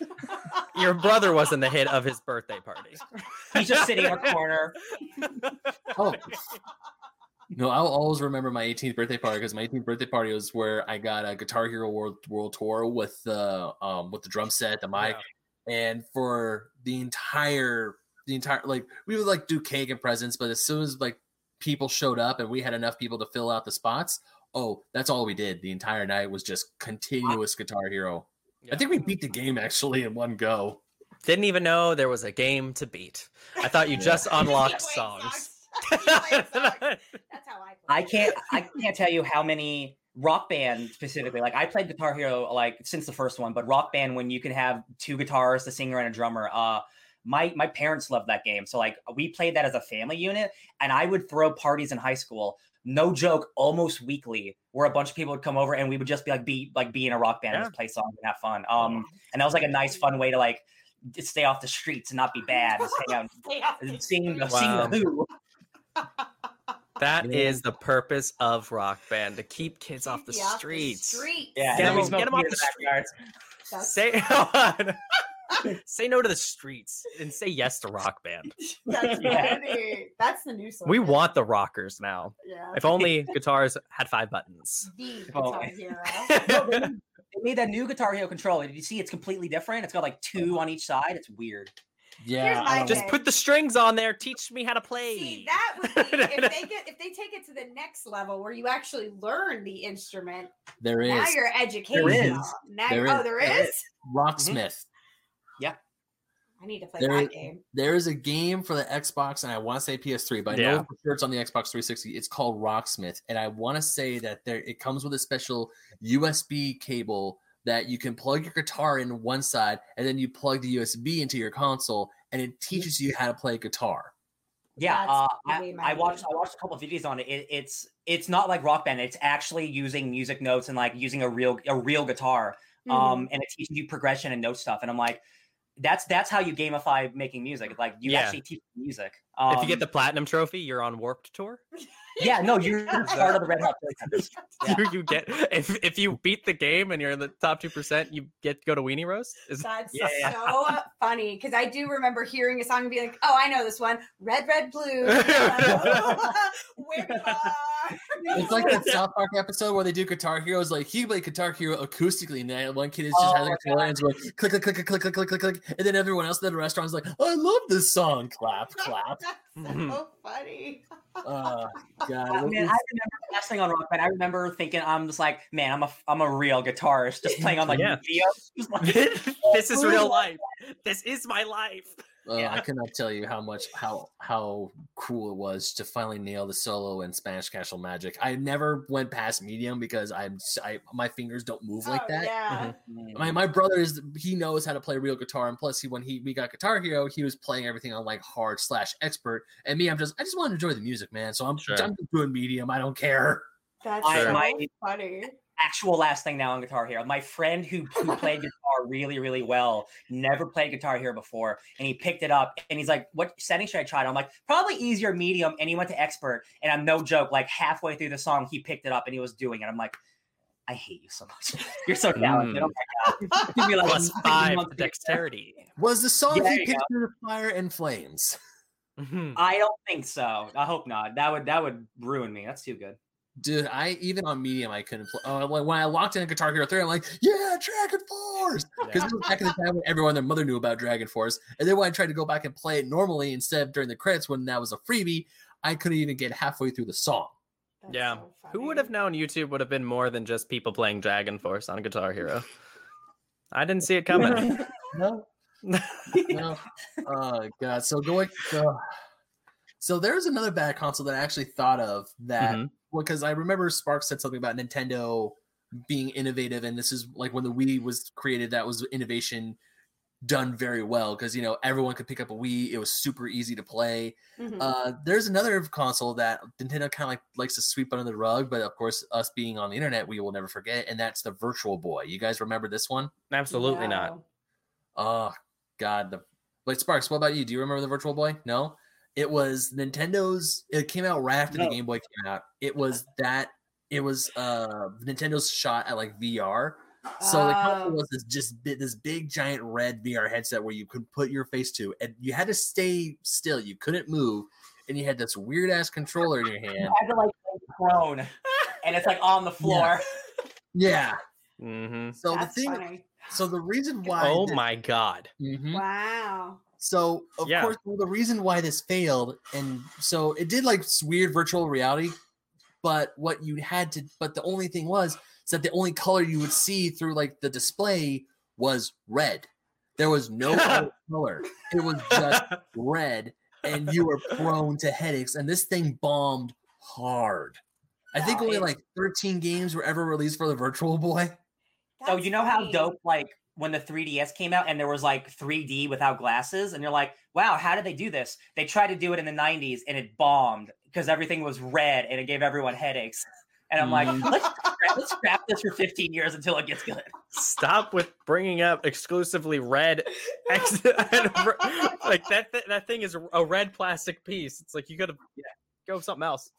Your brother wasn't the hit of his birthday party. He's just sitting in a corner. Oh. No, I'll always remember my 18th birthday party because my 18th birthday party was where I got a Guitar Hero World World Tour with the um with the drum set, the mic, and for the entire the entire like we would like do cake and presents, but as soon as like people showed up and we had enough people to fill out the spots, oh, that's all we did. The entire night was just continuous Guitar Hero. Yeah. I think we beat the game actually in one go. Didn't even know there was a game to beat. I thought you Yeah. just unlocked songs. That's how I play. I can't I can't tell you how many rock band specifically like I played Guitar Hero like since the first one, but rock band when you can have two guitars, a singer and a drummer. Uh my my parents loved that game. So like we played that as a family unit and I would throw parties in high school. No joke, almost weekly, where a bunch of people would come over and we would just be like be like be in a rock band and just play songs and have fun. Um and that was like a nice fun way to like stay off the streets and not be bad, just hang out and sing the Wow. sing the Who. That Yeah. is the purpose of Rock Band to keep kids off the Keep you streets. streets. Yeah, Get them, then we 'em- smoked get 'em off the the backyard. That's- Say say no to the streets and say yes to Rock Band. That's funny. That's the new We want the rockers now. Yeah. If only guitars had five buttons. the Oh. Guitar Hero. No, they made- they made that new Guitar Hero controller. Did you see? It's completely different. It's got like two oh. on each side. It's weird. Yeah, Here's I my don't Just put the strings on there. Teach me how to play. See, that would be if they get if they take it to the next level where you actually learn the instrument. there is Now you're educational. is. Now There you're- oh, is. there There is. is. Rocksmith. Mm-hmm. I need to play There that is- game. There is a game for the Xbox, and I want to say PS3, but I know for sure it's on the Xbox 360. It's called Rocksmith, and I want to say that there it comes with a special USB cable that you can plug your guitar in one side, and then you plug the USB into your console, and it teaches you how to play guitar. Yeah, uh, I, I watched. I watched a couple of videos on it. it. It's it's not like Rock Band. It's actually using music notes and like using a real a real guitar. Mhm. Um, and it teaches you progression and note stuff. And I'm like, that's that's how you gamify making music. Like you Yeah. actually teach music. Um, if you get the platinum trophy, you're on Warped Tour. yeah, no, you're part of the Red Hot Chili Peppers. Yeah. You, you get if if you beat the game and you're in the top two percent, you get to go to Weenie Roast. Is That's Yeah, yeah. so funny because I do remember hearing a song and being like, "Oh, I know this one, Red, Red, Blue." Where you are. It's like that South Park episode where they do Guitar Heroes. Like he played Guitar Hero acoustically, and then one kid is just Oh having my a controller and going click, click, click, click, click, click, click, click, click, and then everyone else in the restaurant is like, "I love this song." Clap, clap. so funny. Uh, God, I, it mean, I remember last thing on Rock Band. I remember thinking, I'm just like, man, I'm a, I'm a real guitarist, just playing on like Yeah. videos. Just like, this is real life. This is my life. Uh, Yeah. I cannot tell you how much how how cool it was to finally nail the solo in Spanish Castle Magic. I never went past medium because I'm I, my fingers don't move like Oh, that. Yeah. mm, My my brother is he knows how to play real guitar, and plus he when he we got Guitar Hero, he was playing everything on like hard slash expert, and me I'm just I just want to enjoy the music, man. So I'm Sure. I'm doing medium. I don't care. That's I- so my- funny. Actual last thing now on Guitar Hero. My friend who, who played guitar really, really well, never played Guitar Hero before, and he picked it up and he's like, What setting should I try? And I'm like, Probably easier medium. And he went to expert. And I'm no joke, like halfway through the song, he picked it up and he was doing it. I'm like, I hate you so much. You're so talented. Oh my God. Give me like Plus six five months to to- dexterity. Was the song Yeah, there he picked through fire and flames? Mhm. I don't think so. I hope not. That would that would ruin me. That's too good. Dude, I even on medium I couldn't play. Uh, when when I locked in Guitar Hero 3, I'm like, yeah, Dragon Force! Because Yeah. back in the time when everyone and their mother knew about Dragon Force. And then when I tried to go back and play it normally instead of during the credits when that was a freebie, I couldn't even get halfway through the song. That's Yeah. so Who would have known YouTube would have been more than just people playing Dragon Force on Guitar Hero? I didn't see it coming. No, no. Oh god. So going so, so there's another bad console that I actually thought of that Mhm. Because I remember Spark said something about Nintendo being innovative, and this is like when the Wii was created, that was innovation done very well because you know everyone could pick up a Wii. It was super easy to play. Mhm. Uh, there's another console that Nintendo kind of like likes to sweep under the rug, but of course, us being on the internet, we will never forget, and that's the Virtual Boy. You guys remember this one? Absolutely not. Oh God, the wait, Sparks. What about you? Do you remember the Virtual Boy? No, it was Nintendo's. It came out right after No. the Game Boy came out. It was that. It was uh Nintendo's shot at like VR. So the console Oh. was this just bi- this big giant red VR headset where you could put your face to, and you had to stay still. You couldn't move, and you had this weird ass controller in your hand. You hand. had to like prone, and it's like on the floor. Yeah. hmm So That's the thing. funny. So the reason why. Oh thi- my god. Mhm. Wow. So of Yeah. course, well, the reason why this failed, and so it did like weird virtual reality, but what you had to, but the only thing was is that the only color you would see through like the display was red. There was no other color. It was just red, and you were prone to headaches. And this thing bombed hard. I think only like 13 games were ever released for the Virtual Boy. So you know how dope like when the 3DS came out and there was like 3D without glasses and you're like, "Wow, how did they do this?" They tried to do it in the 90s and it bombed because everything was red and it gave everyone headaches. And I'm like, Mm. let's, scrap, let's scrap this for 15 years until it gets good. Stop with bringing up exclusively red. Ex- like that. Th- that thing is a red plastic piece. It's like you gotta go with something else.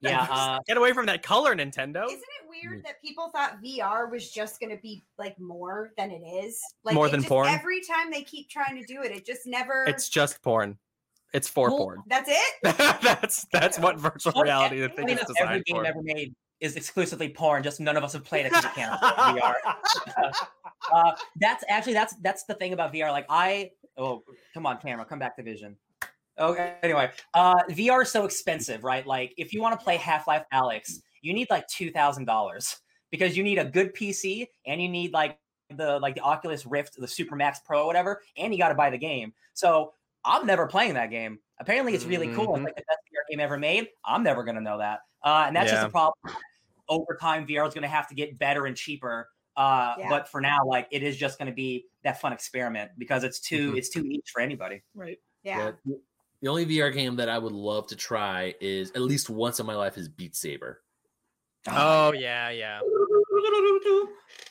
Yeah, uh, Get away from that color, Nintendo. Isn't it weird that people thought VR was just going to be like more than it is? Like More than just- porn? Every time they keep trying to do it, it just never. It's just porn. It's for Well, porn. That's it. that's that's what virtual Well, reality the thing every, is every designed game for. ever made is exclusively porn. Just none of us have played it because we can't VR. uh, that's actually that's that's the thing about VR. Like I oh come on camera, come back to vision. Okay, anyway, uh, VR is so expensive, right? Like if you want to play Half Life Alyx, you need like two thousand dollars because you need a good PC and you need like the like the Oculus Rift, the Super Max Pro, or whatever, and you got to buy the game. So I'm never playing that game. Apparently, it's really cool. It's Mhm. like the best VR game ever made. I'm never gonna know that, uh, and that's just a problem. Over time, VR is gonna have to get better and cheaper. Uh, Yeah. But for now, like it is just gonna be that fun experiment because it's too Mhm. it's too niche for anybody. Right. Yeah. the- The only VR game that I would love to try is at least once in my life is Beat Saber. Oh yeah, yeah.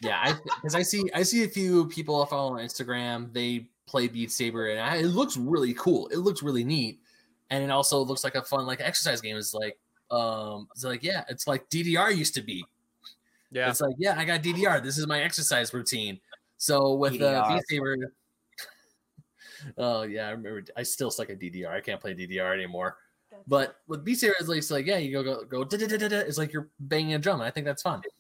Yeah, I because I see I see a few people I follow on Instagram. They play Beat Saber, and I, it looks really cool. It looks really neat, and it also looks like a fun like exercise game. It's like um, it's like yeah, it's like DDR used to be. Yeah. It's like yeah, I got DDR. This is my exercise routine. So with the DDR. Beat Saber. Oh yeah, I remember. I still suck at DDR. I can't play DDR anymore. That's But with Beat Saber, it's like, it's like yeah, you go go go. da- da- da- da- da. It's like you're banging a drum, and I think that's fun. That-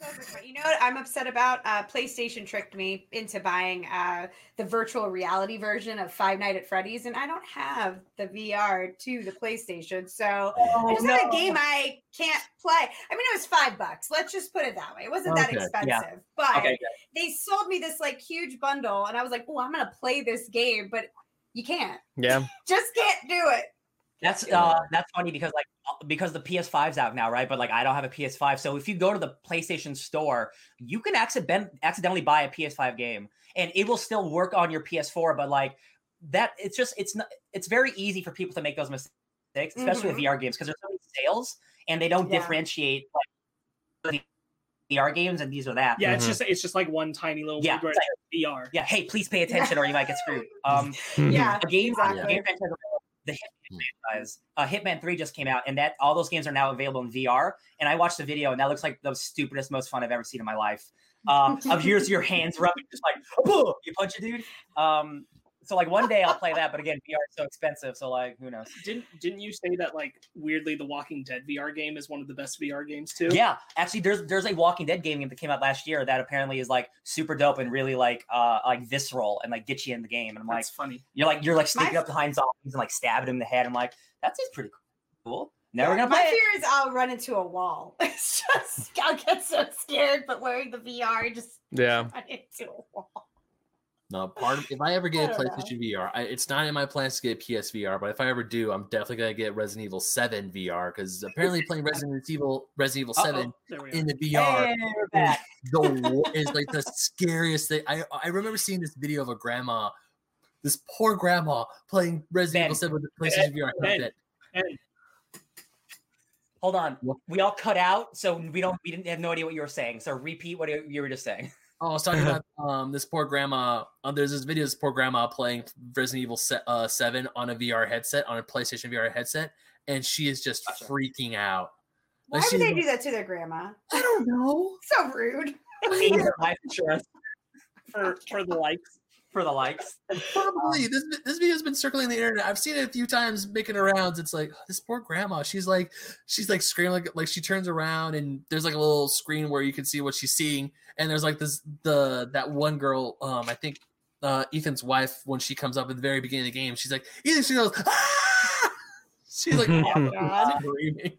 those are fun. You know what I'm upset about? Uh, PlayStation tricked me into buying uh, the virtual reality version of Five Night at Freddy's, and I don't have the VR to the PlayStation, so I just have a game I can't play. I mean, it was five bucks. Let's just put it that way. It wasn't that Okay. expensive, Yeah. but Okay, they sold me this like huge bundle, and I was like, "Oh, I'm gonna play this game," but you can't. Yeah. Just can't do it. That's uh that's funny because like uh, because the PS5's out now, right? But like I don't have a PS5. So if you go to the PlayStation store, you can accident- accidentally buy a PS5 game and it will still work on your PS4, but like that it's just it's not it's very easy for people to make those mistakes, especially with VR games because there's so many sales and they don't Yeah. differentiate like the VR games and these are that. Yeah, it's Mhm. just it's just like one tiny little Yeah, word where it's it says VR. Yeah, hey, please pay attention or you might get screwed. Um Yeah, a game, exactly. a game franchise, the Hitman franchise. Uh, Hitman Three just came out, and that all those games are now available in VR. And I watched the video, and that looks like the stupidest, most fun I've ever seen in my life. Uh, of here's your hands rubbing, just like "Whoa," you punch a dude. Um, so like one day I'll play that, but again, VR is so expensive, so like who knows? Didn't didn't you say that like weirdly the Walking Dead VR game is one of the best VR games too? Yeah, actually, there's there's a Walking Dead game that came out last year that apparently is like super dope and really like uh like visceral and like get you in the game. And I'm like, That's funny. you're like you're like sneaking My- up behind zombies and like stabbing him in the head. I'm like, that seems pretty cool. Never Yeah, gonna my play it. fear is I'll run into a wall. It's just I'll get so scared, but wearing the VR just Yeah. run into a wall. No, part of, if I ever get a don't know. PlayStation VR, I, it's not in my plans to get PSVR. But if I ever do, I'm definitely gonna get Resident Evil Seven VR because apparently playing Resident Evil Resident Evil Seven There we are. in the VR Hey, we're the is like the scariest thing. I I remember seeing this video of a grandma, this poor grandma playing Resident Ben. Evil Seven with the PlayStation VR Ben. Hold on. What? We all cut out, so we don't we didn't have no idea what you were saying. So repeat what you were just saying. Oh, I was talking about um this poor grandma. Um, there's this video of this poor grandma playing Resident Evil se- uh, Seven on a VR headset on a PlayStation VR headset, and she is just Gotcha. freaking out. Why Like, would they do that to their grandma? I don't know. So rude. Pay your life insurance for for the likes. For the likes. Probably this this video's been circling the internet. I've seen it a few times making the rounds. It's like this poor grandma. She's like she's like screaming like like she turns around and there's like a little screen where you can see what she's seeing. And there's like this the that one girl. Um, I think uh Ethan's wife when she comes up at the very beginning of the game. She's like Ethan. She goes. Ah! She's like Oh, God. screaming.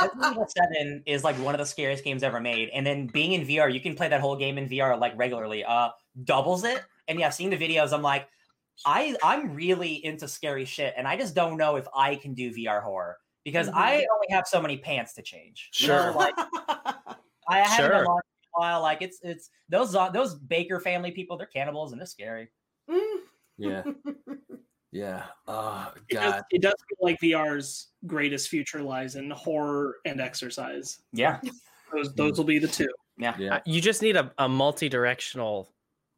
Resident Evil Seven is like one of the scariest games ever made, and then being in VR, you can play that whole game in VR like regularly. Uh, doubles it, and yeah, seeing the videos, I'm like, I I'm really into scary shit, and I just don't know if I can do VR horror because Mhm. I only have so many pants to change. You know, Sure. like I haven't Sure. done one in a while. Like it's it's those zo- those Baker family people, they're cannibals and they're scary. Mm. Yeah. Yeah. Oh It does, God. it does feel like VR's greatest future lies in horror and exercise. Yeah, Those those will be the two. yeah. Yeah. Uh, you just need a, a multi-directional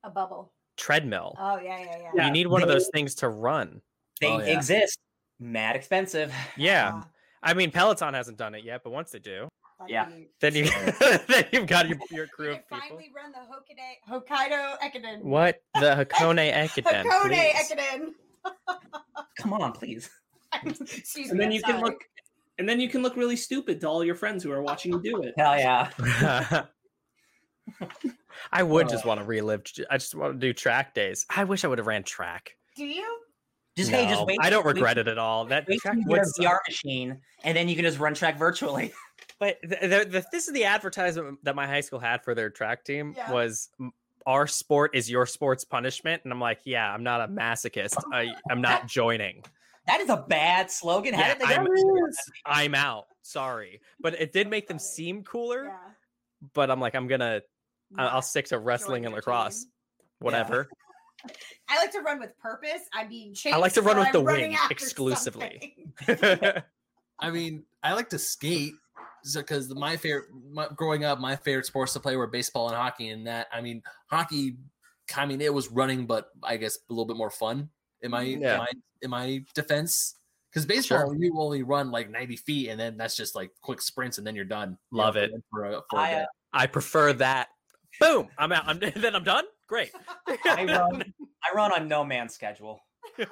A bubble. Treadmill. Oh yeah, yeah, yeah. Yeah. you need one of those things to run. They Oh, yeah. exist. Mad expensive. Yeah. Uh-huh. I mean, Peloton hasn't done it yet, but once they do, That'd Yeah. then you then you've got your, your crew of people. finally run the Hokkaday, Hokkaido Ekiden. What the Hakone Ekiden? Hakone. Ekiden. Come on, please. Excuse And me. then I'm you can look and then you can look really stupid to all your friends who are watching you do it. Hell yeah. I would just Oh. want to relive. I just want to do track days. I wish I would have ran track. Do you? Just hey, just wait. I don't wait- regret it at all. That Wait track you get a suck. VR machine, and then you can just run track virtually. But the, the, the, this is the advertisement that my high school had for their track team Yeah. was our sport is your sport's punishment, and I'm like, yeah, I'm not a masochist. I I'm not joining. That is a bad slogan. How Yeah, did they I'm- rid? I'm out. Sorry, but it did make them seem cooler. Yeah. But I'm like, I'm gonna I- I'll stick to wrestling join and lacrosse, team. whatever. I like to run with purpose. I'm being chased. like to run with I'm the running wind exclusively. I mean, I like to skate because my favorite, my, growing up, my favorite sports to play were baseball and hockey. And that, I mean, hockey, I mean, it was running, but I guess a little bit more fun. In my, in Yeah. my, in my defense, because baseball Sure. you only run like ninety feet, and then that's just like quick sprints, and then you're done. You Love know, it. For a, for a I, uh, I prefer that. Boom! I'm out. I'm then I'm done. Great. I run. I run on no man's schedule.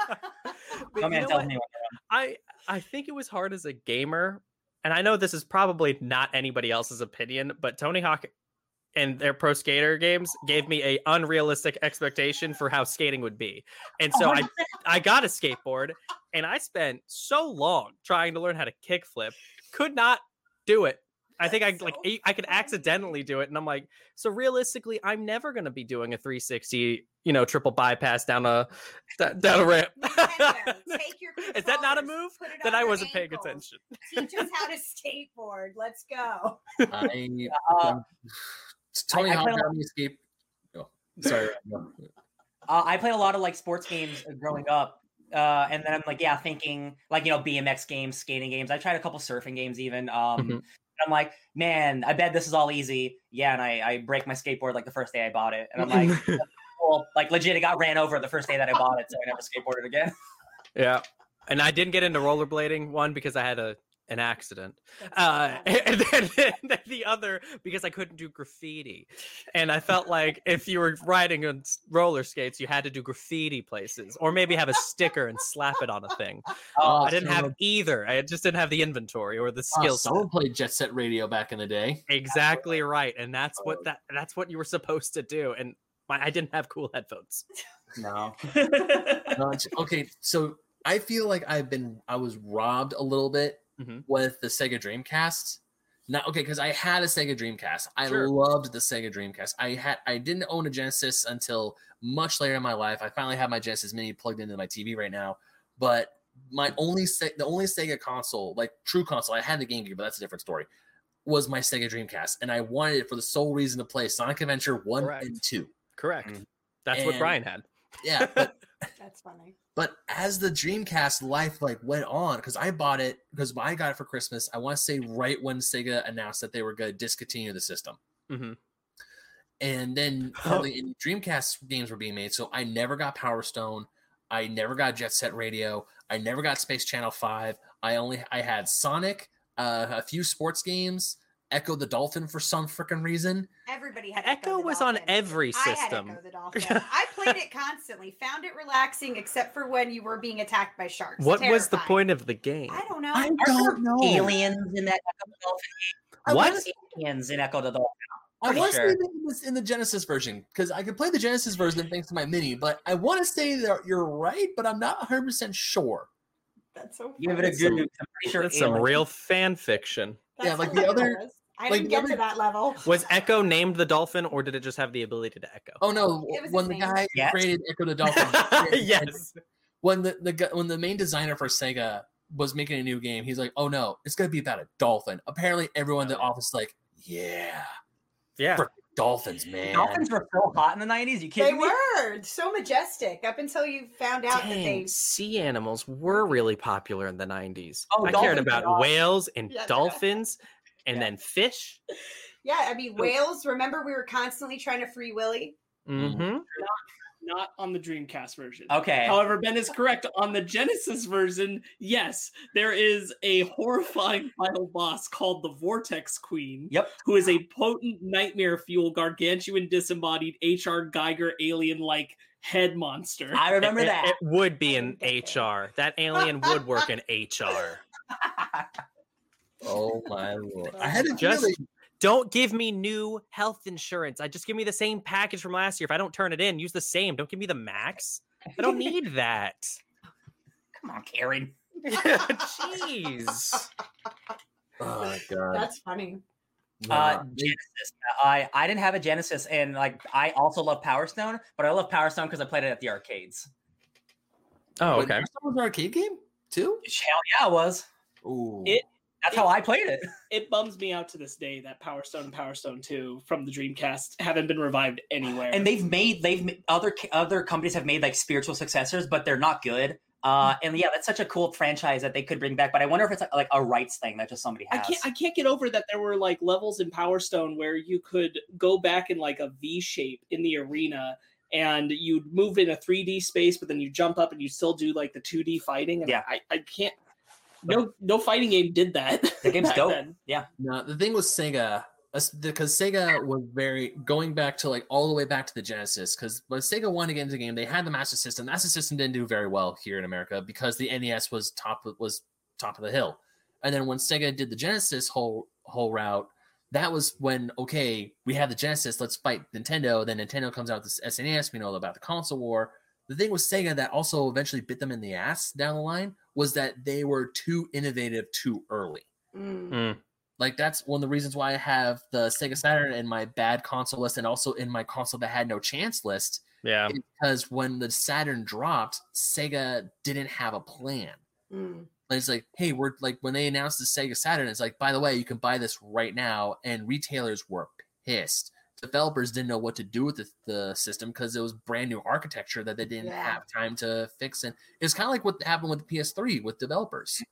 No man tells what? me what I I think it was hard as a gamer, and I know this is probably not anybody else's opinion, but Tony Hawk and their pro skater games gave me a unrealistic expectation for how skating would be. And so I I got a skateboard and I spent so long trying to learn how to kickflip, could not do it. I think I That's like so I- I could accidentally do it, and I'm like, so realistically, I'm never gonna be doing a 360, you know, triple bypass down a down a ramp. Take your Is that not a move? put it Then I wasn't paying attention. Teach us how to skateboard. Let's go. I, Uh, Tony I- I Hawk play a got escape. Oh, sorry. Uh, I played a lot of like sports games uh, growing up, uh, and then I'm like, yeah, thinking like you know BMX games, skating games. I tried a couple surfing games even. Um, Mhm. And I'm like, man, I bet this is all easy. Yeah, and I, I break my skateboard like the first day I bought it, and I'm like, well, like legit, it got ran over the first day that I bought it, so I never skateboarded again. Yeah. And I didn't get into rollerblading one because I had a an accident. Uh, and then, and then the other because I couldn't do graffiti. And I felt like if you were riding on roller skates, you had to do graffiti places or maybe have a sticker and slap it on a thing. Oh, I didn't have either. I just didn't have the inventory or the Oh, skill set. someone played Jet Set Radio back in the day. Exactly right. And that's Oh. what that that's what you were supposed to do. And my, I didn't have cool headphones. no. No, okay, so I feel like I've been I was robbed a little bit Mhm. with the Sega Dreamcast. Not okay because I had a Sega Dreamcast. I Sure. loved the Sega Dreamcast. I had I didn't own a Genesis until much later in my life. I finally have my Genesis Mini plugged into my TV right now. But my only Se- the only Sega console, like true console, I had the Game Gear, but that's a different story. Was my Sega Dreamcast, and I wanted it for the sole reason to play Sonic Adventure one Correct. and two. Correct. Mm. That's what Brian had. Yeah, but That's funny. But as the Dreamcast life like went on, because I bought it because I got it for Christmas. I want to say right when Sega announced that they were going to discontinue the system, hmm and then any Dreamcast games were being made. So I never got Power Stone. I never got Jet Set Radio. I never got Space Channel Five. I only I had Sonic, uh, a few sports games, Ecco the Dolphin for some freaking reason. Everybody had Ecco the was on Dolphin. every I had. Ecco the Dolphin. I played it constantly. Found it relaxing, except for when you were being attacked by sharks. What was the point of the game? I don't know. I don't know. Aliens in that Ecco the Dolphin. I What? Aliens in Ecco the Dolphin. I Pretty want to say that it was in the Genesis version because I could play the Genesis version thanks to my mini, but I want to say that you're right, but I'm not 100 percent sure. That's so. Give it a That's some- good. I'm pretty sure That's some real fan fiction. Yeah, like the other- I like didn't get other- to that level. Was Ecco named the dolphin, or did it just have the ability to echo? Oh no! When the name. guy Yes. created Ecco the Dolphin, yes. when the, the gu- when the main designer for Sega was making a new game, he's like, "Oh no, it's gonna be about a dolphin." Apparently, everyone in the oh, office is like, "Yeah, Yeah. Frick dolphins, man." Dolphins were so hot in the 90s. You They kidding me? were so majestic up until you found out that they. sea animals were really popular in the 90s. Oh, I cared about are awesome. whales and Yeah, yeah. dolphins and Yeah. then fish. Yeah, I mean whales. Remember, we were constantly trying to free Willy. hmm Not on the Dreamcast version. Okay. However, Ben is correct. On the Genesis version, yes, there is a horrifying final boss called the Vortex Queen. Yep. Who is a potent nightmare fuel, gargantuan disembodied HR Giger alien like head monster. I remember it, that. It would be I in didn't get that. HR. That alien would work in HR. Oh my lord! I had a Just- feeling. Don't give me new health insurance. I just give me the same package from last year. If I don't turn it in, use the same. Don't give me the max. I don't need that. Come on, Karen. Jeez. Oh my god! That's funny. Uh, Genesis. I I didn't have a Genesis, and like I also love Power Stone, but I love Power Stone because I played it at the arcades. Oh, Wait, okay. Power Stone was an arcade game too. Hell yeah, it was. Ooh. It- That's how I played it. it bums me out to this day that Power Stone and Power Stone 2 from the Dreamcast haven't been revived anywhere. And they've made they've other other companies have made like spiritual successors, but they're not good. Uh, and yeah, that's such a cool franchise that they could bring back. But I wonder if it's like, a rights thing that just somebody has. I can't I can't get over that there were like levels in Power Stone where you could go back in like a V shape in the arena and you'd move in a 3D space, but then you jump up and you still do like the 2D fighting. And Yeah. I, I can't no no fighting game did that. The game's back dope. then. Yeah. Now the thing with Sega, uh, because Sega was very going back to like all the way back to the Genesis. Because when Sega wanted to get into the game, they had the Master System. The Master System didn't do very well here in America because the NES was top was top of the hill. And then when Sega did the Genesis whole whole route, that was when okay, we have the Genesis. Let's fight Nintendo. Then Nintendo comes out with this SNES. We know about the console war. The thing with Sega that also eventually bit them in the ass down the line was that they were too innovative too early. Mm. Mm. Like that's one of the reasons why I have the Sega Saturn in my bad console list and also in my console that had no chance list. Yeah. Because when the Saturn dropped, Sega didn't have a plan. Mm. And it's like, hey, we're like when they announced the Sega Saturn, it's like, by the way, you can buy this right now, and retailers were pissed. Developers didn't know what to do with the, the system because it was brand new architecture that they didn't Yeah. have time to fix. And it's kind of like what happened with the PS3 with developers.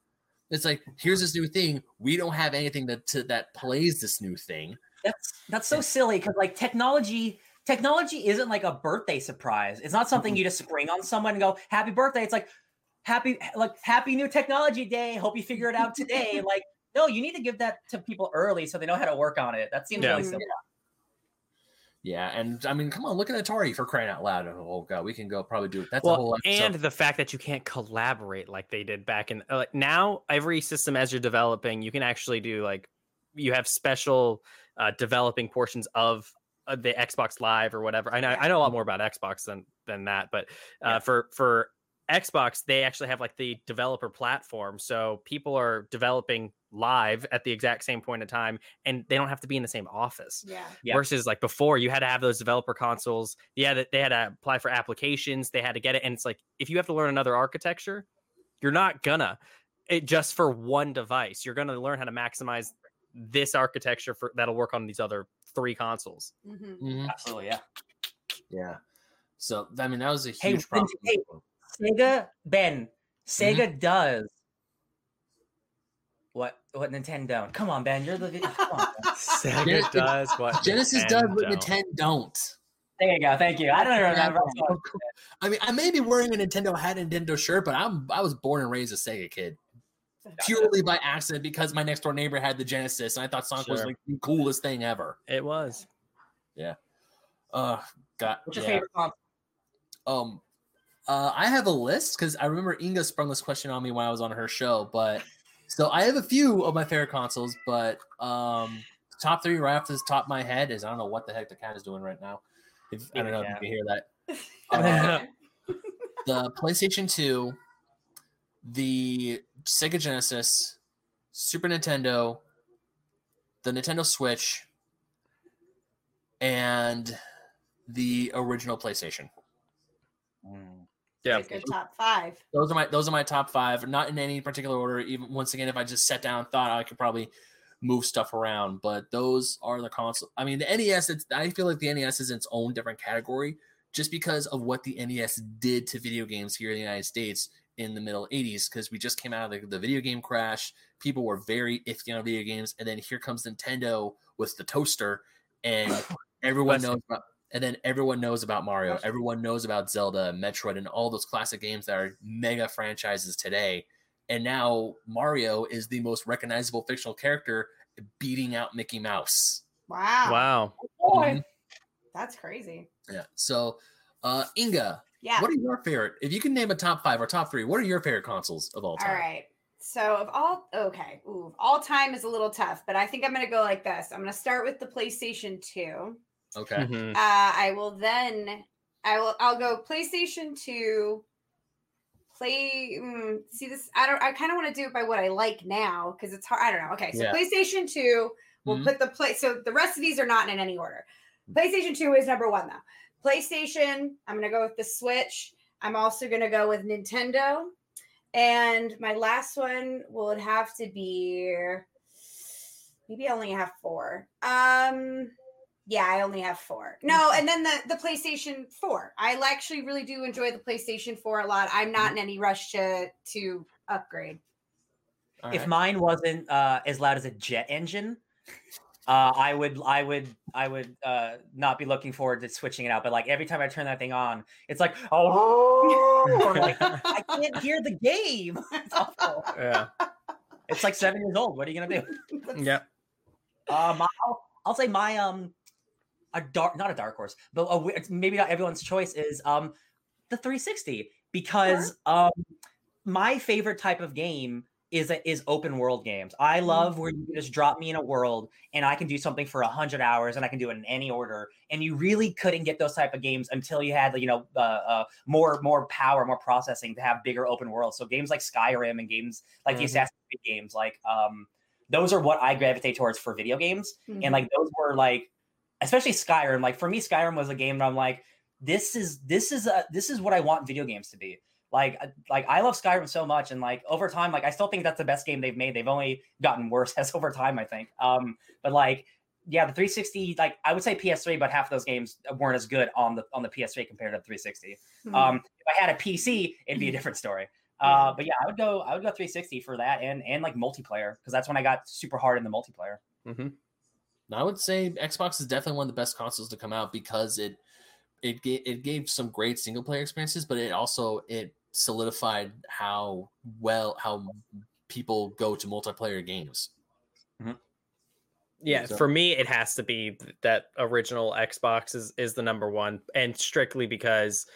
It's like, here's this new thing. We don't have anything that to, that plays this new thing. That's that's so silly because like technology technology isn't like a birthday surprise. It's not something you just spring on someone and go happy birthday. It's like happy like happy new technology day. Hope you figure it out today. like no, you need to give that to people early so they know how to work on it. That seems Yeah. really simple. Yeah, and I mean, come on, look at Atari for crying out loud. Oh god, we can go probably do it. That's a whole episode. and the fact that you can't collaborate like they did back in uh, like now every system as you're developing you can actually do like you have special uh, developing portions of uh, the Xbox Live or whatever. I know I know a lot more about Xbox than than that, but uh, Yeah. for for Xbox they actually have like the developer platform, so people are developing live at the exact same point in time, and they don't have to be in the same office Yeah. Yeah. versus like before you had to have those developer consoles yeah that they had to apply for applications they had to get it and it's like if you have to learn another architecture you're not gonna it just for one device you're gonna learn how to maximize this architecture for that'll work on these other three consoles hmm Mhm, Absolutely, yeah. yeah. So I mean, that was a Hey, huge problem. hey, Sega Ben, Sega Mm-hmm. does what what Nintendo don't. Come on, Ben, you're the vid- come on, Ben. Sega Gen- does what Genesis does what Nintendo. Nintendo don't. There you go. Thank you. I don't remember. I mean, I may be wearing a Nintendo hat and Nintendo shirt, but I'm I was born and raised a Sega kid. Purely by accident because my next door neighbor had the Genesis and I thought Sonic was like the coolest thing ever. it was Yeah. Uh God. What's your yeah. favorite console? Um, uh, I have a list because I remember Inga sprung this question on me when I was on her show. But so I have a few of my favorite consoles, but um, top three right off the top of my head is I don't know what the heck the cat is doing right now. If, I don't know if you can hear that. Uh, the PlayStation 2, the Sega Genesis, Super Nintendo, the Nintendo Switch, and the original PlayStation. Yeah Like your top five. Those are my those are my top five. Not in any particular order. Even once again, if I just sat down and thought, I could probably move stuff around. But those are the console. I mean, the NES. It's I feel like the NES is its own different category just because of what the NES did to video games here in the United States in the middle 80s. Because we just came out of the, the video game crash. People were very iffy on video games, and then here comes Nintendo with the toaster, and everyone knows about. And then everyone knows about Mario. Everyone knows about Zelda, Metroid, and all those classic games that are mega franchises today. And now Mario is the most recognizable fictional character, beating out Mickey Mouse. Wow. wow Mhm. That's crazy. Yeah. So, uh, Inga, Yeah. what are your favorite? If you can name a top five or top three, what are your favorite consoles of all time? All right. So of all okay, ooh, all time is a little tough, but I think I'm gonna go like this. I'm gonna start with the PlayStation 2. Okay. Mhm. Uh, I will then I will I'll go PlayStation 2. Play mm, see this I don't I kind of want to do it by what I like now because it's hard I don't know. Okay, so Yeah. PlayStation 2 we'll Mhm. put the play so the rest of these are not in any order. PlayStation 2 is number 1 though. PlayStation, I'm going to go with the Switch. I'm also going to go with Nintendo. And my last one will have to be maybe I only have 4. Um yeah, I only have four. No, and then the the PlayStation Four. I actually really do enjoy the PlayStation Four a lot. I'm not in any rush to to upgrade. All If mine wasn't uh, as loud as a jet engine, uh, I would, I would, I would uh, not be looking forward to switching it out. But like every time I turn that thing on, it's like, oh, I'm like, I can't hear the game. It's awful. yeah It's like seven years old. What are you gonna do? yeah Uh, my, I'll say my um a dark not a dark horse, but a, maybe not everyone's choice is um the 360 because um my favorite type of game is a, is open world games. I love where you just drop me in a world and I can do something for a hundred hours and I can do it in any order. And you really couldn't get those type of games until you had you know uh, uh, more more power, more processing to have bigger open worlds. So games like Skyrim and games like the Mhm. Assassin's Creed games, like um those are what I gravitate towards for video games. Mhm. And like those were like, especially Skyrim. Like for me, Skyrim was a game that I'm like, this is this is a this is what I want video games to be. Like uh, like I love Skyrim so much, and like over time, like I still think that's the best game they've made. They've only gotten worse as over time, I think. Um, but like yeah, the 360, like I would say PS3, but half of those games weren't as good on the on the PS3 compared to the 360. Mhm. Um, if I had a PC, it'd be a different story. Uh, but yeah, I would go. I would go 360 for that, and and like multiplayer because that's when I got super hard in the multiplayer. Hmm I would say Xbox is definitely one of the best consoles to come out because it it gave, it gave some great single player experiences, but it also it solidified how well how people go to multiplayer games. Yeah, So- for me, it has to be that original Xbox is is the number one, and strictly because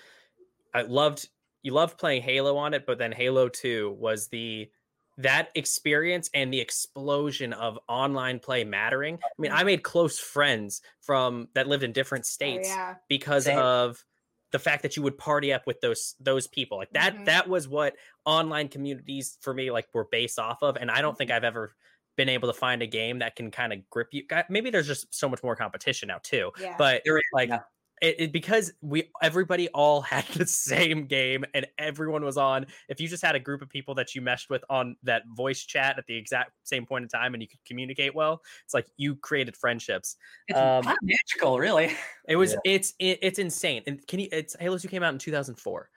I loved you loved playing Halo on it, but then Halo Two was the that experience and the explosion of online play mattering. I mean, I made close friends from that lived in different Oh, states yeah. because Same. of the fact that you would party up with those those people like that Mhm. that was what online communities for me like were based off of and i don't think i've ever been able to find a game that can kind of grip you maybe there's just so much more competition now too Yeah. but There is, like yeah. It, it- because we everybody all had the same game and everyone was on if you just had a group of people that you meshed with on that voice chat at the exact same point in time and you could communicate well it's like you created friendships It's Um, magical, really. it was Yeah. it's it, it's insane and can you it's halo 2 came out in 2004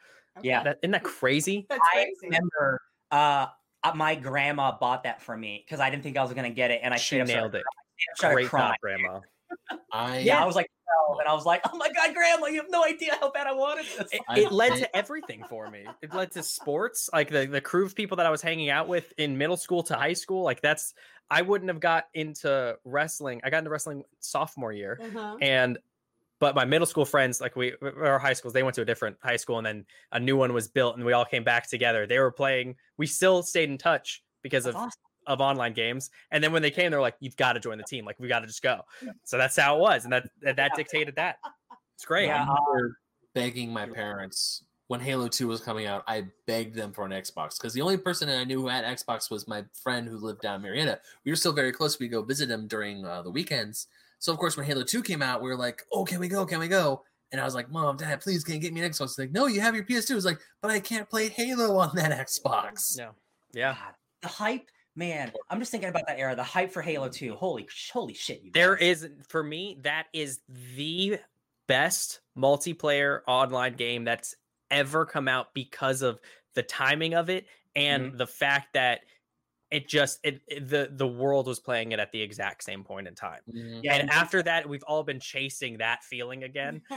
Yeah. that, isn't that crazy That's I crazy. remember uh, uh, my grandma bought that for me because I didn't think I was gonna get it, and I she straight up nailed started, it started great crying. job grandma I Yeah, I was like 12, and I was like, "Oh my god, grandma, you have no idea how bad I wanted this." it, it led to everything for me it led to sports like the, the crew of people that i was hanging out with in middle school to high school like that's i wouldn't have got into wrestling i got into wrestling sophomore year Uh-huh. and but my middle school friends like we our high schools they went to a different high school and then a new one was built and we all came back together they were playing we still stayed in touch because That's of awesome. Of online games and then when they came they're like you've got to join the team like we got to just go so that's how it was and that that, that dictated that it's great Yeah, I remember begging my parents when Halo 2 was coming out, I begged them for an Xbox because the only person I knew who had Xbox was my friend who lived down in Marietta. We were still very close. We go visit him during uh, the weekends. So of course, when Halo 2 came out, we were like, "Oh, can we go? Can we go?" And I was like, "Mom, Dad, please, can you get me an Xbox?" He's like, "No, you have your PS2." It's like, "But I can't play Halo on that Xbox." no yeah God, the hype, man. I'm just thinking about that era. The hype for Halo 2. Holy, holy shit! You There guys. is for me that is the best multiplayer online game that's ever come out because of the timing of it and the fact that it just it, it- the the world was playing it at the exact same point in time. Mhm. Yeah, and after that we've all been chasing that feeling again.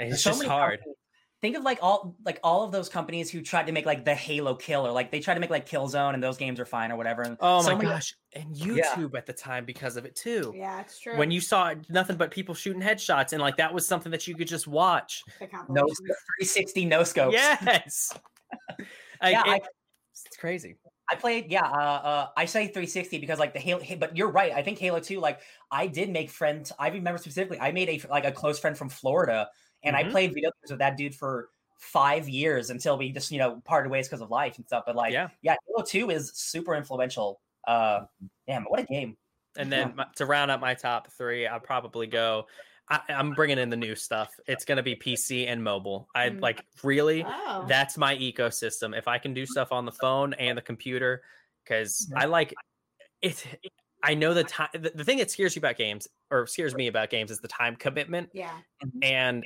It's so just hard. companies- Think of like all like all of those companies who tried to make like the Halo killer, like they tried to make like Killzone, and those games are fine or whatever. And Oh my many- gosh. And Yeah. YouTube at the time because of it too. yeah, it's true. When you saw nothing but people shooting headshots and like that was something that you could just watch. the No compilation. 360 no scopes. Yes. Like, Yeah, I- it's crazy. I played, yeah. Uh, uh, I say 360 because like the Halo, but you're right. I think Halo 2, like I did make friends. I remember specifically, I made a like a close friend from Florida, and Mhm. I played video games with that dude for five years until we just you know parted ways because of life and stuff. But like, Yeah. yeah, Halo 2 is super influential. Uh, damn, what a game! And then my, to round up my top three, I'll probably go. I, I'm bringing in the new stuff. It's going to be PC and mobile. I Mm. like really. Oh. That's my ecosystem. If I can do stuff on the phone and the computer, because I like it. I know the time. The, the thing that scares you about games, or scares me about games, is the time commitment. yeah. And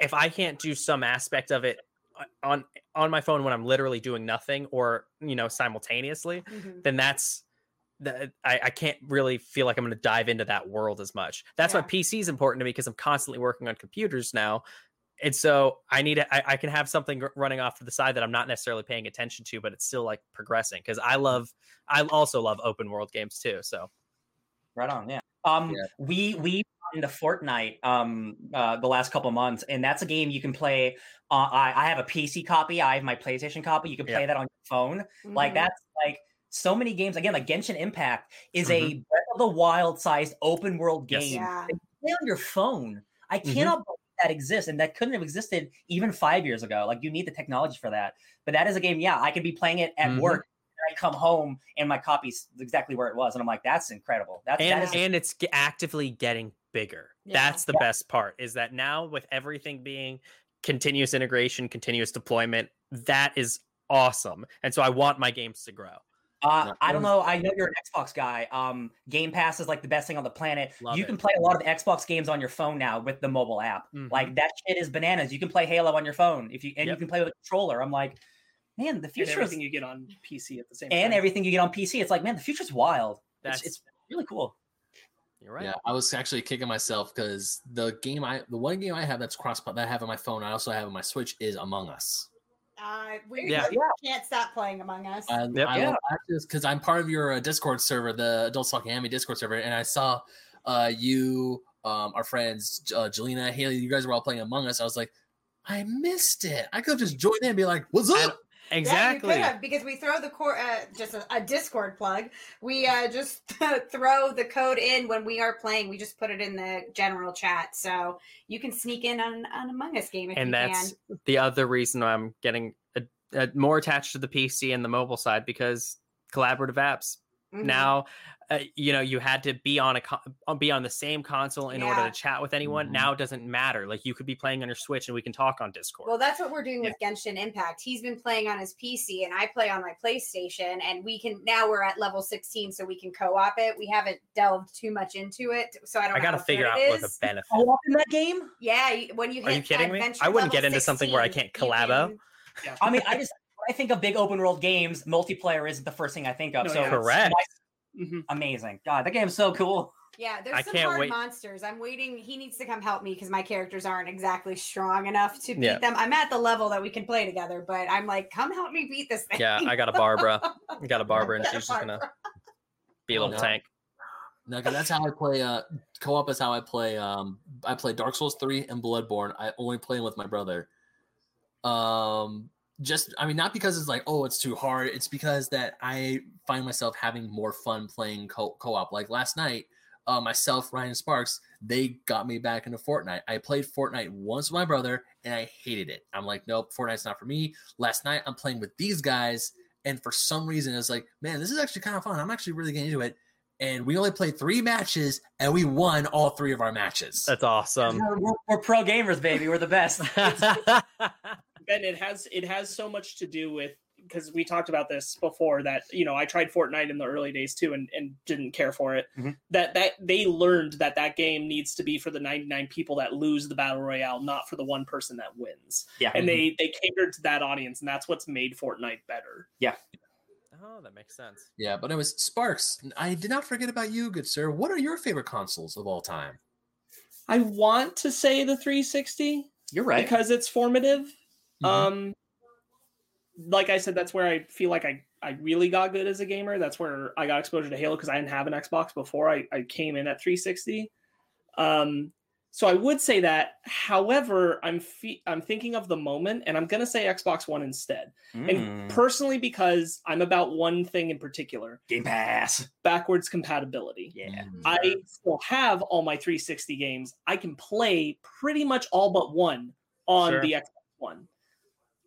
if I can't do some aspect of it uh, on on my phone when I'm literally doing nothing, or you know, simultaneously, Mhm. then that's that I, I can't really feel like I'm going to dive into that world as much. That's why PC is important to me because I'm constantly working on computers now. And so I need I can have something running off to the side that I'm not necessarily paying attention to, but it's still like progressing because I love I also love open world games too. So Right on, yeah. Um, Yeah. we we into Fortnite um uh, the last couple months, and that's a game you can play. Uh, I I have a PC copy. I have my PlayStation copy. You can play Yeah. that on your phone. Like Mhm. that's like so many games. Again, like Genshin Impact is a Mhm. Breath of the Wild sized open world Yes. game. Yeah. Play on your phone. I Mhm. cannot believe that exists, and that couldn't have existed even five years ago. Like you need the technology for that. But that is a game. Yeah, I could be playing it at Mhm. work. And I come home and my copy's exactly where it was, and I'm like, that's incredible. That's and is and it's ge- actively getting bigger. Yeah. That's the best part is that now with everything being continuous integration, continuous deployment, that is awesome. And so I want my games to grow. Uh, I don't know. I know you're an Xbox guy. Um, Game Pass is like the best thing on the planet. Love you it. can play a lot of Xbox games on your phone now with the mobile app. Mhm. Like that shit is bananas. You can play Halo on your phone if you and Yep. you can play with a controller. I'm like, man, the And future is everything you get on PC at the same and time. everything you get on PC. It's like, man, the future's wild. It's, it's really cool. You're right. Yeah, I was actually kicking myself because the game I, the one game I have that's cross that I have on my phone, I also have on my Switch is Among Us. Uh, we Yeah. can't stop playing Among Us. I, Yep. I Yeah. because I'm part of your uh, Discord server, the Adults Talking Anime Discord server, and I saw uh, you, um, our friends, uh, Jelena, Haley, you guys were all playing Among Us. I was like, I missed it. I could have just joined in and be like, "What's I up?" Exactly. Yeah, have because we throw the core, uh, just a, a Discord plug. We uh, just throw the code in when we are playing. We just put it in the general chat, so you can sneak in on on Among Us game if and you that's can. the other reason I'm getting a, a more attached to the PC and the mobile side because collaborative apps Mhm. now uh, you know you had to be on a co- uh, be on the same console in order to chat with anyone Mhm. now it doesn't matter like you could be playing on your switch and we can talk on discord Well, that's what we're doing with Genshin Impact. He's been playing on his PC, and I play on my PlayStation. And we can now we're at level sixteen, so we can co-op it. We haven't delved too much into it, so I don't. i gotta how figure out what the is. benefit Co-op in that game? Yeah, you- when you hit Are you kidding me? I wouldn't get into something where I can't you collabo. can- Yeah. I mean, I just when I think of big open world games, multiplayer isn't the first thing I think of. No, so yeah. Correct. Mhm. amazing. God, that game's so cool. Yeah, there's I some can't hard wait- monsters. I'm waiting. He needs to come help me because my characters aren't exactly strong enough to beat Yeah. them. I'm at the level that we can play together, but I'm like, come help me beat this thing. yeah i got a barbara i got a barbara and Got a she's just gonna be a Oh, little no. tank No, because that's how I play. Uh, co-op is how I play. Um, I play Dark Souls three and Bloodborne. I only play them with my brother. Um, just I mean, not because it's like oh it's too hard. It's because that I find myself having more fun playing co- co-op. Like last night, uh, myself, Ryan Sparks, they got me back into Fortnite. I played Fortnite once with my brother, and I hated it. I'm like, nope, Fortnite's not for me. Last night, I'm playing with these guys, and for some reason, it's like, man, this is actually kind of fun. I'm actually really getting into it and we only played three matches and we won all three of our matches. that's awesome We're, we're- we're pro gamers, baby. We're the best. Ben, it has it has so much to do with because we talked about this before that you know I tried Fortnite in the early days too and, and didn't care for it. Mhm. That that they learned that that game needs to be for the 99 people that lose the battle royale, not for the one person that wins. yeah. And they they catered to that audience, and that's what's made Fortnite better. Yeah. Oh that makes sense yeah, but it was Sparks. I did not forget about you, good sir. What are your favorite consoles of all time? I want to say the 360 You're right. because it's formative. Mhm. Um, like I said, that's where I feel like I I really got good as a gamer. That's where I got exposure to Halo because I didn't have an Xbox before. I I came in at 360. Um, so I would say that. However, I'm fe- I'm thinking of the moment, and I'm gonna say Xbox One instead. Mm. And personally, because I'm about one thing in particular: Game Pass. backwards compatibility. Yeah. I still have all my 360 games. I can play pretty much all but one on Sure. the Xbox One.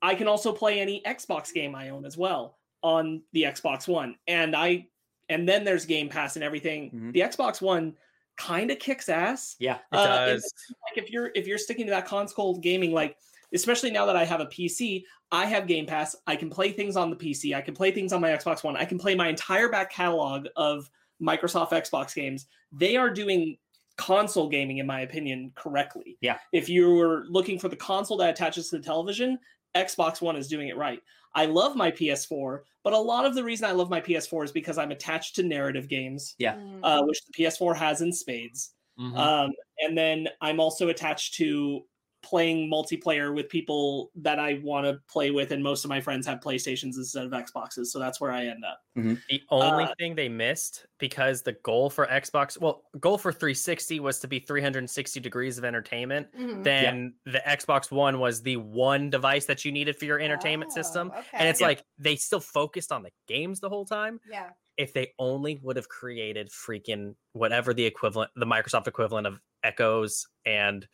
I can also play any Xbox game I own as well on the Xbox One. And I and then there's Game Pass and everything. Mhm. The Xbox One kind of kicks ass. Yeah. it Uh, does Like if you're if you're sticking to that console gaming like especially now that I have a PC, I have Game Pass. I can play things on the PC. I can play things on my Xbox One. I can play my entire back catalog of Microsoft Xbox games. They are doing console gaming, in my opinion, correctly. Yeah. If you're looking for the console that attaches to the television, Xbox One is doing it right. I love my PS4, but a lot of the reason I love my PS4 is because I'm attached to narrative games, Yeah. Mm. uh, which the PS4 has in spades. Mhm. Um, and then I'm also attached to playing multiplayer with people that I want to play with, and most of my friends have PlayStations instead of Xboxes, so that's where I end up. The only Uh, thing they missed because the goal for Xbox, well, goal for 360 was to be 360 degrees of entertainment. Mhm. Then the Xbox One was the one device that you needed for your entertainment system. Oh, And it's okay. like they still focused on the games the whole time. yeah. If they only would have created freaking whatever the equivalent, the Microsoft equivalent of Echoes and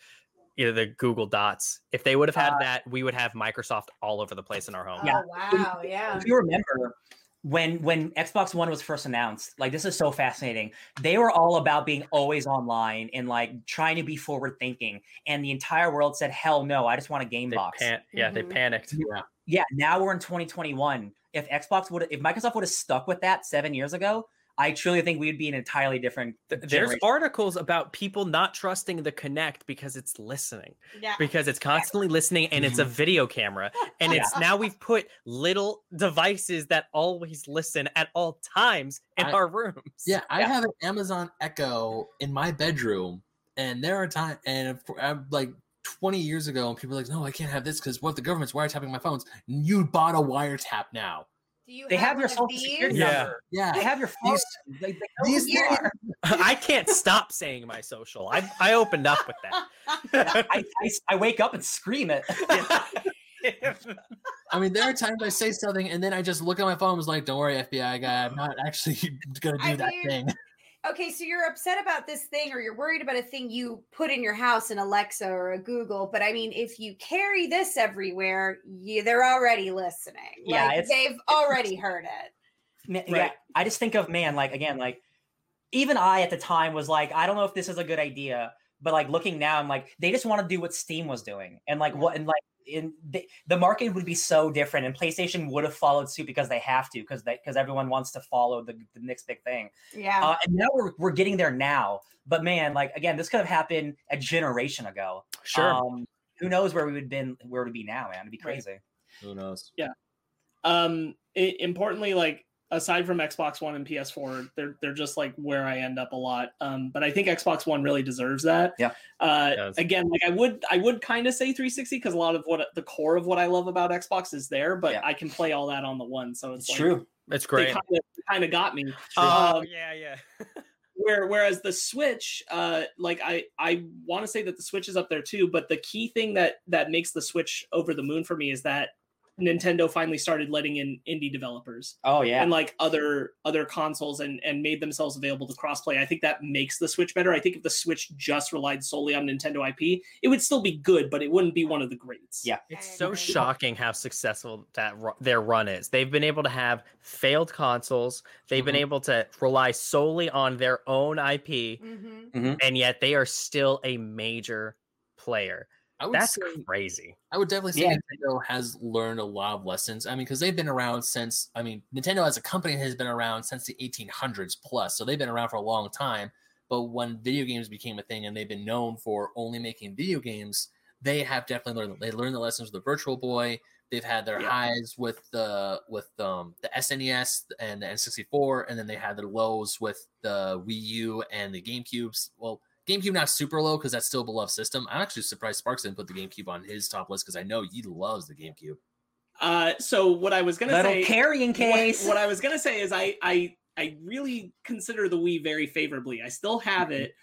you know, the Google Dots, if they would have had Uh, that, we would have Microsoft all over the place in our home. Yeah. Oh wow, yeah. if you remember when when Xbox One was first announced, like this is so fascinating. They were all about being always online and like trying to be forward thinking. And the entire world said, "Hell no! I just want a game They box." pan- yeah, they Mhm. panicked. yeah, now we're in 2021. If Xbox would, if Microsoft would have stuck with that seven years ago, I truly think we would be an entirely different. Th- There's generation. articles about people not trusting the Kinect because it's listening, Yeah. because it's constantly listening and it's a mm-hmm. video camera. And Yeah. it's now we've put little devices that always listen at all times in I- our rooms. Yeah, I have an Amazon Echo in my bedroom, and there are times, and of I'm uh, like 20 years ago, and people are like, no, I can't have this because what if the government's wiretapping my phones? You bought a wiretap now. Do you They have one your social these? security Yeah. number. Yeah, They have your phone. These- They, they know who these you are. I can't stop saying my social. I, I opened up with that. I, I, I wake up and scream it. I mean, there are times I say something, and then I just look at my phone and was like, don't worry, FBI guy, I'm not actually going to do I that mean, thing. Okay, so you're upset about this thing or you're worried about a thing you put in your house in Alexa or a Google, but I mean if you carry this everywhere, you, they're already listening. Yeah, Like, it's- they've already heard it. Ma- Yeah, I just think of man, like again, like even I at the time was like, I don't know if this is a good idea, but like looking now, I'm like, they just want to do what Steam was doing, and like what, and like in the, the market would be so different, and PlayStation would have followed suit because they have to, because they because everyone wants to follow the, the next big thing. Yeah. Uh, and now we're we're getting there now, but man, like again, this could have happened a generation ago. Sure. Um, who knows where we would been where we'd be now, man? It'd be Right. crazy. Who knows? Yeah. Um, i- importantly, like aside from Xbox One and PS4, they're they're just like where I end up a lot. Um, but I think Xbox One really deserves that. Yeah. Uh, again, like I would I would kind of say 360 because a lot of what the core of what I love about Xbox is there, but Yeah. I can play all that on the one. So it's, It's like, true. it's great. kind of kind of got me. Oh, Um, yeah, yeah. where whereas the switch uh like i i want to say that the switch is up there too but the key thing that that makes the switch over the moon for me is that nintendo finally started letting in indie developers Oh yeah. and like other other consoles and and made themselves available to crossplay i think that makes the switch better i think if the switch just relied solely on nintendo ip it would still be good but it wouldn't be one of the greats Yeah. It's so shocking how successful that ru- their run is. They've been able to have failed consoles. They've been Mhm. able to rely solely on their own IP, hmm and yet they are still a major player. I would That's say, crazy. I would definitely say Yeah. Nintendo has learned a lot of lessons. I mean, because they've been around since, I mean, Nintendo as a company has been around since the 1800s plus. So they've been around for a long time. But when video games became a thing and they've been known for only making video games, they have definitely learned. They learned the lessons with the Virtual Boy. They've had their Yeah. highs with the with um, the SNES and the N64, and then they had their lows with the Wii U and the GameCubes. Well, GameCube not super low because that's still a beloved system. I'm actually surprised Sparks didn't put the GameCube on his top list because I know he loves the GameCube. uh so what i was gonna Little say carrying what- case. What, I was gonna say is I I I really consider the Wii very favorably. I still have it,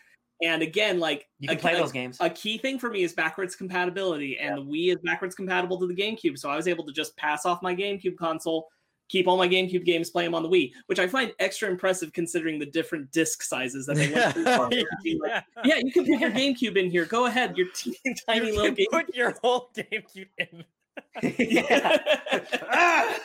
and again, like you can a, play those games. A key thing for me is backwards compatibility, and the Wii is backwards compatible to the GameCube. So I was able to just pass off my GameCube console, keep all my GameCube games, play them on the Wii, which I find extra impressive considering the different disc sizes that they went through. for it. Being like, yeah, you can put your GameCube in here. Go ahead, your teeny tiny You little can game. put your whole GameCube in. yeah. Ah!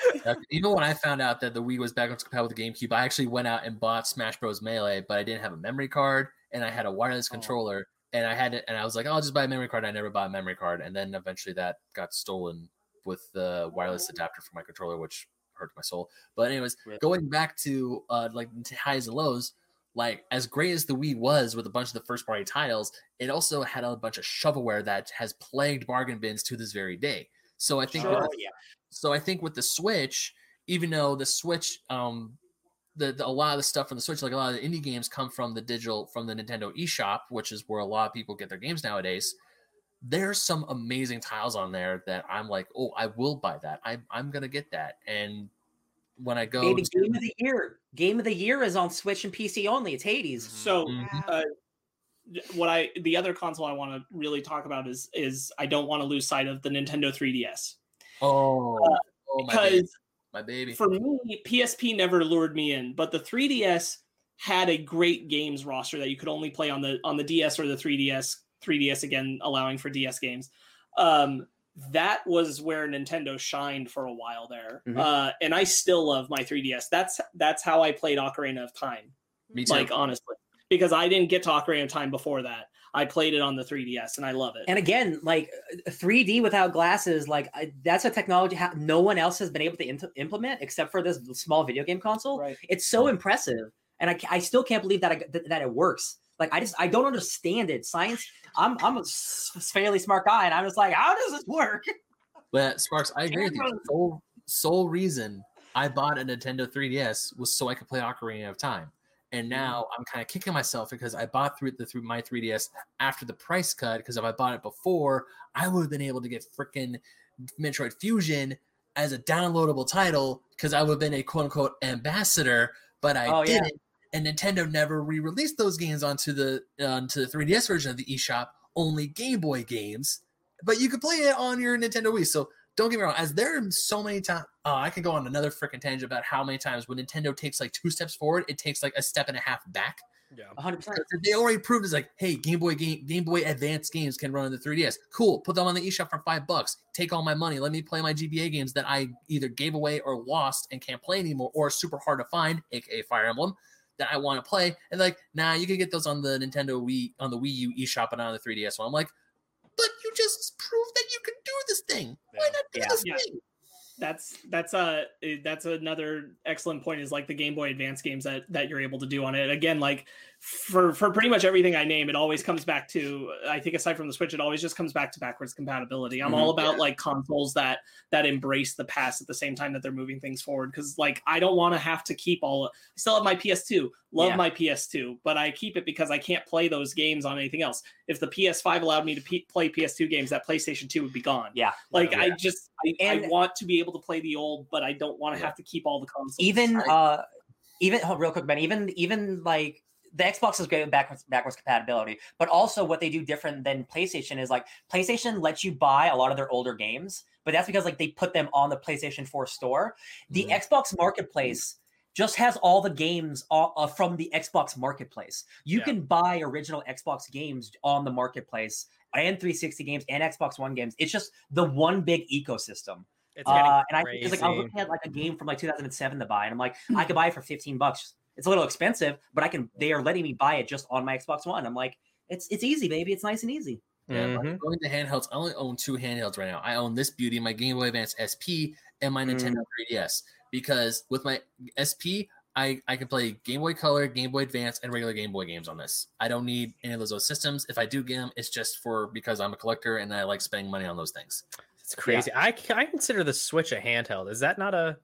Even when I found out that the Wii was backwards compatible with the GameCube, I actually went out and bought Smash Bros. Melee, but I didn't have a memory card and I had a wireless Oh. controller. And I had it, and I was like, "Oh, I'll just buy a memory card." I never bought a memory card, and then eventually that got stolen with the wireless adapter for my controller, which hurt my soul. But anyways, going back to uh like to highs and lows, like as great as the Wii was with a bunch of the first party titles, it also had a bunch of shovelware that has plagued bargain bins to this very day. So I think Sure. with- yeah. so I think with the Switch, even though the Switch, um, the, the a lot of the stuff from the Switch, like a lot of the indie games, come from the digital from the Nintendo eShop, which is where a lot of people get their games nowadays. There's some amazing tiles on there that I'm like, oh, I will buy that. I, I'm gonna get that. And when I go, Maybe to- game of the year. Game of the year is on Switch and PC only. It's Hades. So Mhm. uh, what I the other console I want to really talk about is is I don't want to lose sight of the Nintendo 3DS oh, oh my baby, because my baby. for me PSP never lured me in, but the 3DS had a great games roster that you could only play on the on the DS or the 3DS 3DS again allowing for DS games. Um, that was where Nintendo shined for a while there, Mhm. uh, and I still love my 3DS. That's that's how I played Ocarina of Time. Me too. like honestly because i didn't get to ocarina of time before that i played it on the 3ds and i love it And again, like uh, 3D without glasses, like I, that's a technology ha- no one else has been able to implement except for this small video game console. right It's so impressive, and I, I still can't believe that I, that, that it works. Like I just I don't understand it. Science. I'm I'm a s- fairly smart guy, and I'm just like, how does this work? But Sparks, I agree with you. The sole, sole reason I bought a Nintendo 3DS was so I could play Ocarina of Time. And mm-hmm. now I'm kind of kicking myself because I bought through the through my 3DS after the price cut. Because if I bought it before, I would have been able to get freaking Metroid Fusion as a downloadable title because I would have been a quote unquote ambassador, but I Oh, yeah. Didn't. And Nintendo never re-released those games onto the onto the 3DS version of the eShop. Only Game Boy games, but you could play it on your Nintendo Wii. So don't get me wrong, as there are so many times, oh, I can go on another freaking tangent about how many times when Nintendo takes like two steps forward, it takes like a step and a half back. Yeah. 100. percent They already proved it's like, hey, Game Boy game, Game Boy Advance games can run on the 3DS. Cool, put them on the eShop for five bucks. Take all my money. Let me play my GBA games that I either gave away or lost and can't play anymore, or super hard to find, aka Fire Emblem, that I want to play. And like, nah, you can get those on the Nintendo Wii on the Wii U eShop and on the 3DS. So I'm like, but you just proved that you can do this thing. Why not do Yeah. this Yeah. thing? that's that's uh eh, that's another excellent point is like the game boy advance games that that you're able to do on it again like for for pretty much everything i name it always comes back to i think aside from the switch it always just comes back to backwards compatibility i'm Mhm. all about like consoles that that embrace the past at the same time that they're moving things forward because like i don't want to have to keep all i still have my ps2 love Yeah. my ps2 but i keep it because i can't play those games on anything else if the ps5 allowed me to p- play ps2 games that playstation 2 would be gone Yeah. like Yeah. i just I, I want to be able to play the old but i don't want to Yeah. have to keep all the consoles even uh even hold- real quick ben even even like the xbox is great with backwards backwards compatibility but also what they do different than playstation is like playstation lets you buy a lot of their older games but that's because like they put them on the playstation 4 store the Mhm. xbox marketplace just has all the games uh, uh, from the xbox marketplace you Yeah. can buy original xbox games on the marketplace and 360 games and xbox one games it's just the one big ecosystem It's uh, and I crazy. it's like I was looking at like a game from like 2007 to buy, and I'm like, I could buy it for 15 bucks. It's a little expensive, but I can. They are letting me buy it just on my Xbox One. I'm like, it's it's easy, baby. It's nice and easy. Yeah, but Mhm. going to handhelds, I only own two handhelds right now. I own this beauty, my Game Boy Advance SP, and my Mm. Nintendo 3DS. Because with my SP, I, I can play Game Boy Color, Game Boy Advance, and regular Game Boy games on this. I don't need any of those systems. If I do get them, it's just for because I'm a collector and I like spending money on those things. It's crazy. I I consider the Switch a handheld. Is that not a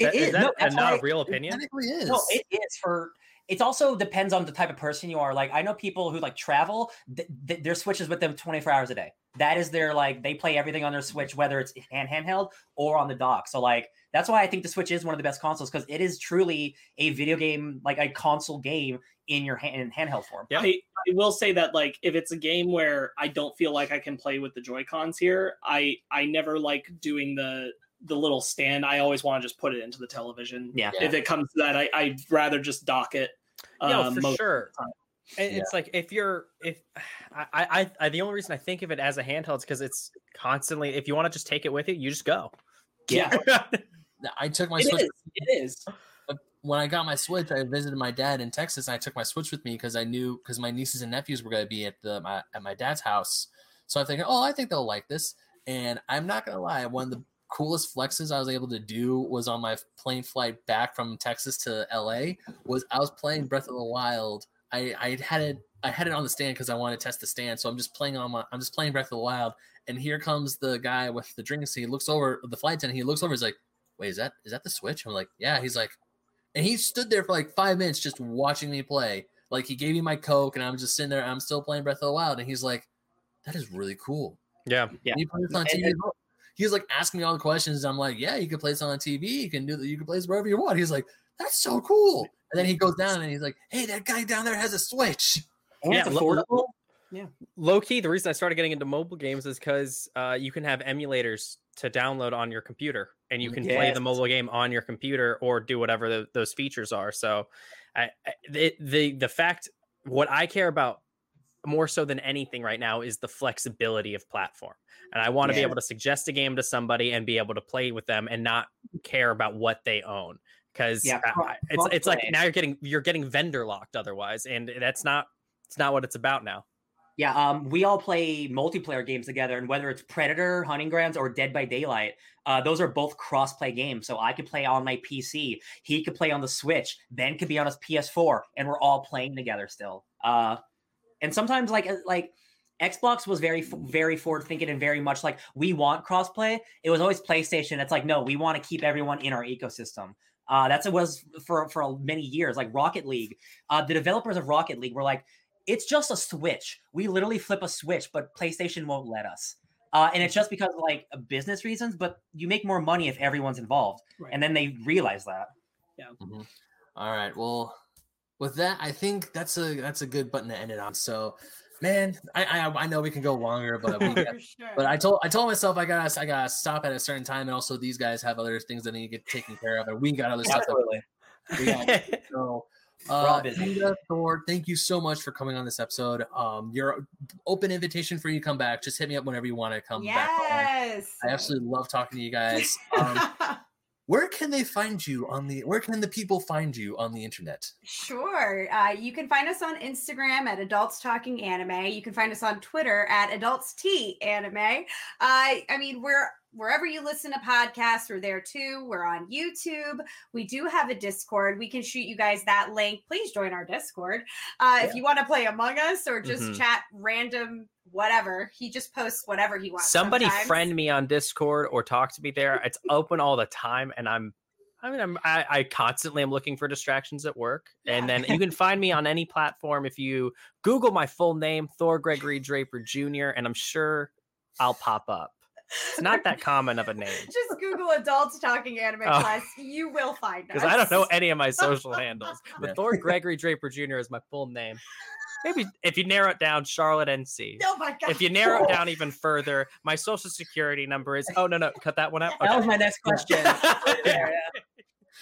It that- is is that no, that's not a real It opinion? technically is. No, it is for. It also depends on the type of person you are. Like I know people who like travel. Th- th- their Switch is with them 24 hours a day. That is their like they play everything on their Switch, whether it's hand handheld or on the dock. So like that's why I think the Switch is one of the best consoles because it is truly a video game, like a console game in your hand in handheld form. Yep. I, I will say that like if it's a game where I don't feel like I can play with the Joy Cons here, I I never like doing the the little stand. I always want to just put it into the television. Yeah. Yeah. If it comes to that, I I'd rather just dock it. Yeah, um, for most- sure. time. And it's like if you're if I, I I the only reason I think of it as a handheld is because it's constantly if you want to just take it with you, you just go. Yeah, I took my it Switch is. It is. when I got my Switch, I visited my dad in Texas, and I took my Switch with me because I knew because my nieces and nephews were going to be at the my, at my dad's house. So I'm thinking, oh, I think they'll like this. And I'm not gonna lie, one of the coolest flexes I was able to do was on my plane flight back from Texas to LA. Was I was playing Breath of the Wild. I I had it I had it on the stand because I wanted to test the stand. So I'm just playing on my I'm just playing Breath of the Wild, and here comes the guy with the drinks. He looks over the flight attendant. He looks over. He's like, "Wait, is that is that the Switch?" I'm like, "Yeah." He's like, and he stood there for like five minutes just watching me play. Like he gave me my Coke, and I'm just sitting there. I'm still playing Breath of the Wild, and he's like, that is really cool. Yeah. Yeah. And you play this on TV. as well. He was like asking me all the questions. I'm like, yeah, you can play this on TV. You can do that. you can play this wherever you want. He's like, that's so cool. And then he goes down and he's like, hey, that guy down there has a Switch. And Yeah, it's lo- lo- affordable. Low key, the reason I started getting into mobile games is because uh, you can have emulators to download on your computer, and you can play the mobile game on your computer or do whatever the, those features are. So, I, I- the the the fact what I care about more so than anything right now is the flexibility of platform, and I want to be able to suggest a game to somebody and be able to play with them and not care about what they own. Because Yeah, it's it's like now you're getting you're getting vendor locked otherwise, and that's not it's not what it's about now. Yeah, um, we all play multiplayer games together, and whether it's Predator, Hunting Grounds, or Dead by Daylight, uh, those are both cross-play games. So I could play on my PC, he could play on the Switch, Ben could be on his PS4, and we're all playing together still. Uh, and sometimes, like, uh, like Xbox was very, very forward-thinking and very much like we want cross-play. It was always PlayStation. It's like no, we want to keep everyone in our ecosystem. Uh, that's it was for for many years. Like Rocket League, uh, the developers of Rocket League were like it's just a switch. We literally flip a switch, but PlayStation won't let us. Uh, and it's just because of like business reasons, but you make more money if everyone's involved. Right. And then they realize that. Yeah. All right. Well, with that, I think that's a that's a good button to end it on. So, man, I I, I know we can go longer, but we sure. but I told I told myself I gotta I gotta stop at a certain time, and also these guys have other things that need to get taken care of, and we got other stuff. That we got. So, uh, all Thor, thank you so much for coming on this episode. Um, your open invitation for you to come back. Just hit me up whenever you want to come back. yes. I absolutely love talking to you guys. Um, where can they find you on the? Where can the people find you on the internet? Sure. Uh, you can find us on Instagram at Adults Talking Anime. You can find us on Twitter at Adults T Anime. Uh, I mean, we're wherever you listen to podcasts, we're there too. We're on YouTube. We do have a Discord. We can shoot you guys that link. Please join our Discord uh, if you want to play Among Us or just Mhm. chat random whatever. He just posts whatever he wants. Somebody sometimes. friend me on Discord or talk to me there. It's open all the time, and I'm. I mean, I'm, I, I constantly am looking for distractions at work, and then you can find me on any platform if you Google my full name, Thor Gregory Draper Jr., and I'm sure I'll pop up. It's not that common of a name Just Google Adults Talking Anime Oh. class. You will find us. because I don't know any of my social handles. But Yeah. Thor Gregory Draper Jr. is my full name. Maybe if you narrow it down, Charlotte NC. Oh my god. If you narrow it down even further, my social security number is. Oh no no, cut that one out. That was my next question. Okay.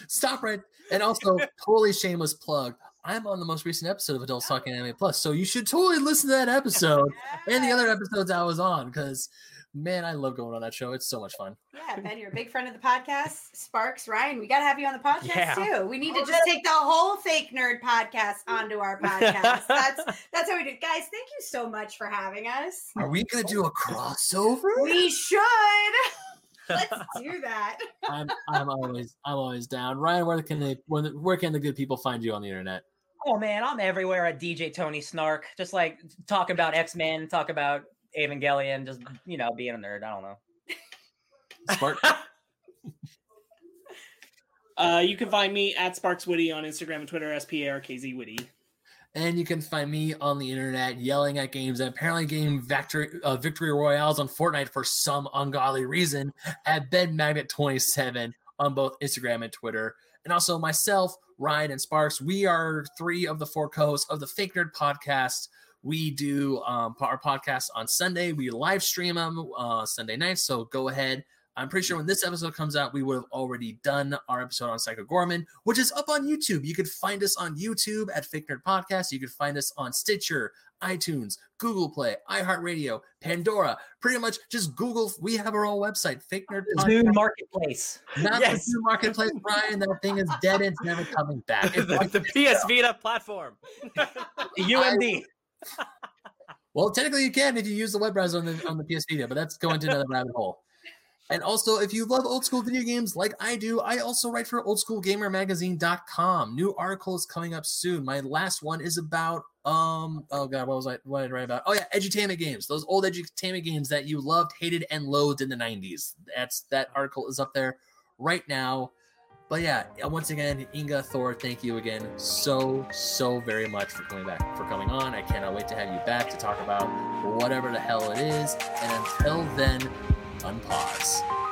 Stop right. And also, totally shameless plug. I'm on the most recent episode of Adults Talking oh. Anime Plus, so you should totally listen to that episode and the other episodes I was on because, man, I love going on that show. It's so much fun. Yeah, Ben, you're a big friend of the podcast. Sparks, Ryan, we got to have you on the podcast Yeah. too. We need to just take the whole fake nerd podcast onto our podcast. That's that's how we do. it. Guys, thank you so much for having us. Are we gonna do a crossover? We should. Let's do that. I'm, I'm always I'm always down. Ryan, where can they where, where can the good people find you on the internet? Oh man, I'm everywhere at DJ Tony Snark. Just like talking about X-Men, talk about Evangelion, just you know, being a nerd. I don't know. Spark. Uh, you can find me at Sparks Witty on Instagram and Twitter, S P A R K Z Witty. And you can find me on the internet yelling at games and apparently game victory, uh, victory royales on Fortnite for some ungodly reason at Ben Magnet 27 on both Instagram and Twitter. And also myself, Ryan, and Sparks. We are three of the four co-hosts of the Fake Nerd Podcast. We do um, our podcast on Sunday. We live stream them uh, Sunday nights. So go ahead. I'm pretty sure when this episode comes out, we would have already done our episode on Psycho Goreman, which is up on YouTube. You could find us on YouTube at Fake Nerd Podcast. You could find us on Stitcher, iTunes, Google Play, iHeartRadio, Pandora. Pretty much just Google. We have our own website, Fake Nerd Zoom Podcast. Marketplace. Not Yes. the new marketplace, Brian. That thing is dead. It's never coming back. It's the, the PS Vita platform. UMD. Well, technically you can if you use the web browser on the on the PS Vita, but that's going to another rabbit hole. And also, if you love old school video games like I do, I also write for oldschoolgamermagazine.com. New articles coming up soon. My last one is about um oh god, what was I what did I write about? Oh yeah, edutainment games. Those old edutainment games that you loved, hated, and loathed in the 90s. That's that article is up there right now. But yeah, uh, once again, Inga, Thor, thank you again so, so very much for coming back, for coming on. I cannot wait to have you back to talk about whatever the hell it is. And until then, unpause.